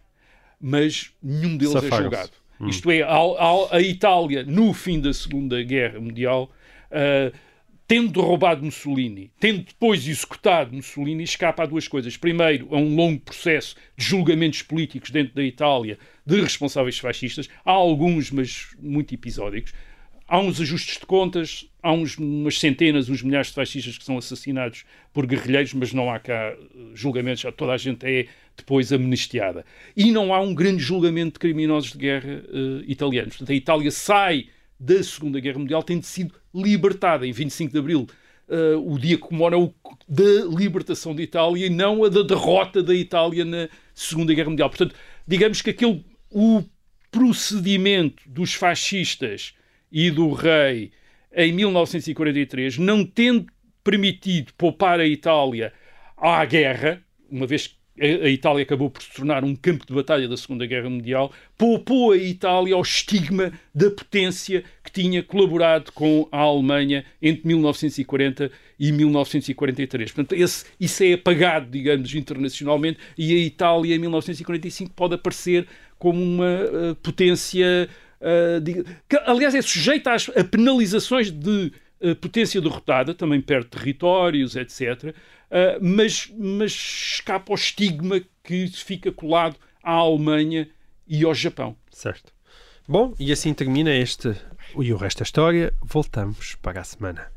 G: Mas nenhum deles é julgado. Hum. Isto é, a, a, a, Itália, no fim da Segunda Guerra Mundial, tendo roubado Mussolini, tendo depois executado Mussolini, escapa a duas coisas. Primeiro, a um longo processo de julgamentos políticos dentro da Itália de responsáveis fascistas. Há alguns, mas muito episódicos. Há uns ajustes de contas, há uns, umas centenas, uns milhares de fascistas que são assassinados por guerrilheiros, mas não há cá julgamentos, já toda a gente é depois amnistiada. E não há um grande julgamento de criminosos de guerra uh, italianos. Portanto, a Itália sai da Segunda Guerra Mundial tendo sido libertada em 25 de Abril. Uh, o dia que comemora o da libertação da Itália e não a da derrota da Itália na Segunda Guerra Mundial. Portanto, digamos que aquele o procedimento dos fascistas e do rei em 1943, não tendo permitido poupar a Itália à guerra, uma vez que a Itália acabou por se tornar um campo de batalha da Segunda Guerra Mundial, poupou a Itália ao estigma da potência que tinha colaborado com a Alemanha entre 1940 e 1943. Portanto, esse, isso é apagado, digamos, internacionalmente, e a Itália em 1945 pode aparecer como uma uh, potência. Uh, de, que, aliás, é sujeita às, a penalizações de uh, potência derrotada, também perde territórios, etc., uh, mas, mas escapa ao estigma que fica colado à Alemanha e ao Japão.
F: Certo. Bom, e assim termina este e o resto da história. Voltamos para a semana.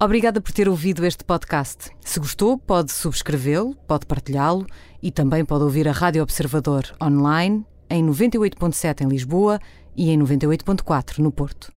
B: Obrigada por ter ouvido este podcast. Se gostou, pode subscrevê-lo, pode partilhá-lo e também pode ouvir a Rádio Observador online em 98.7 em Lisboa e em 98.4 no Porto.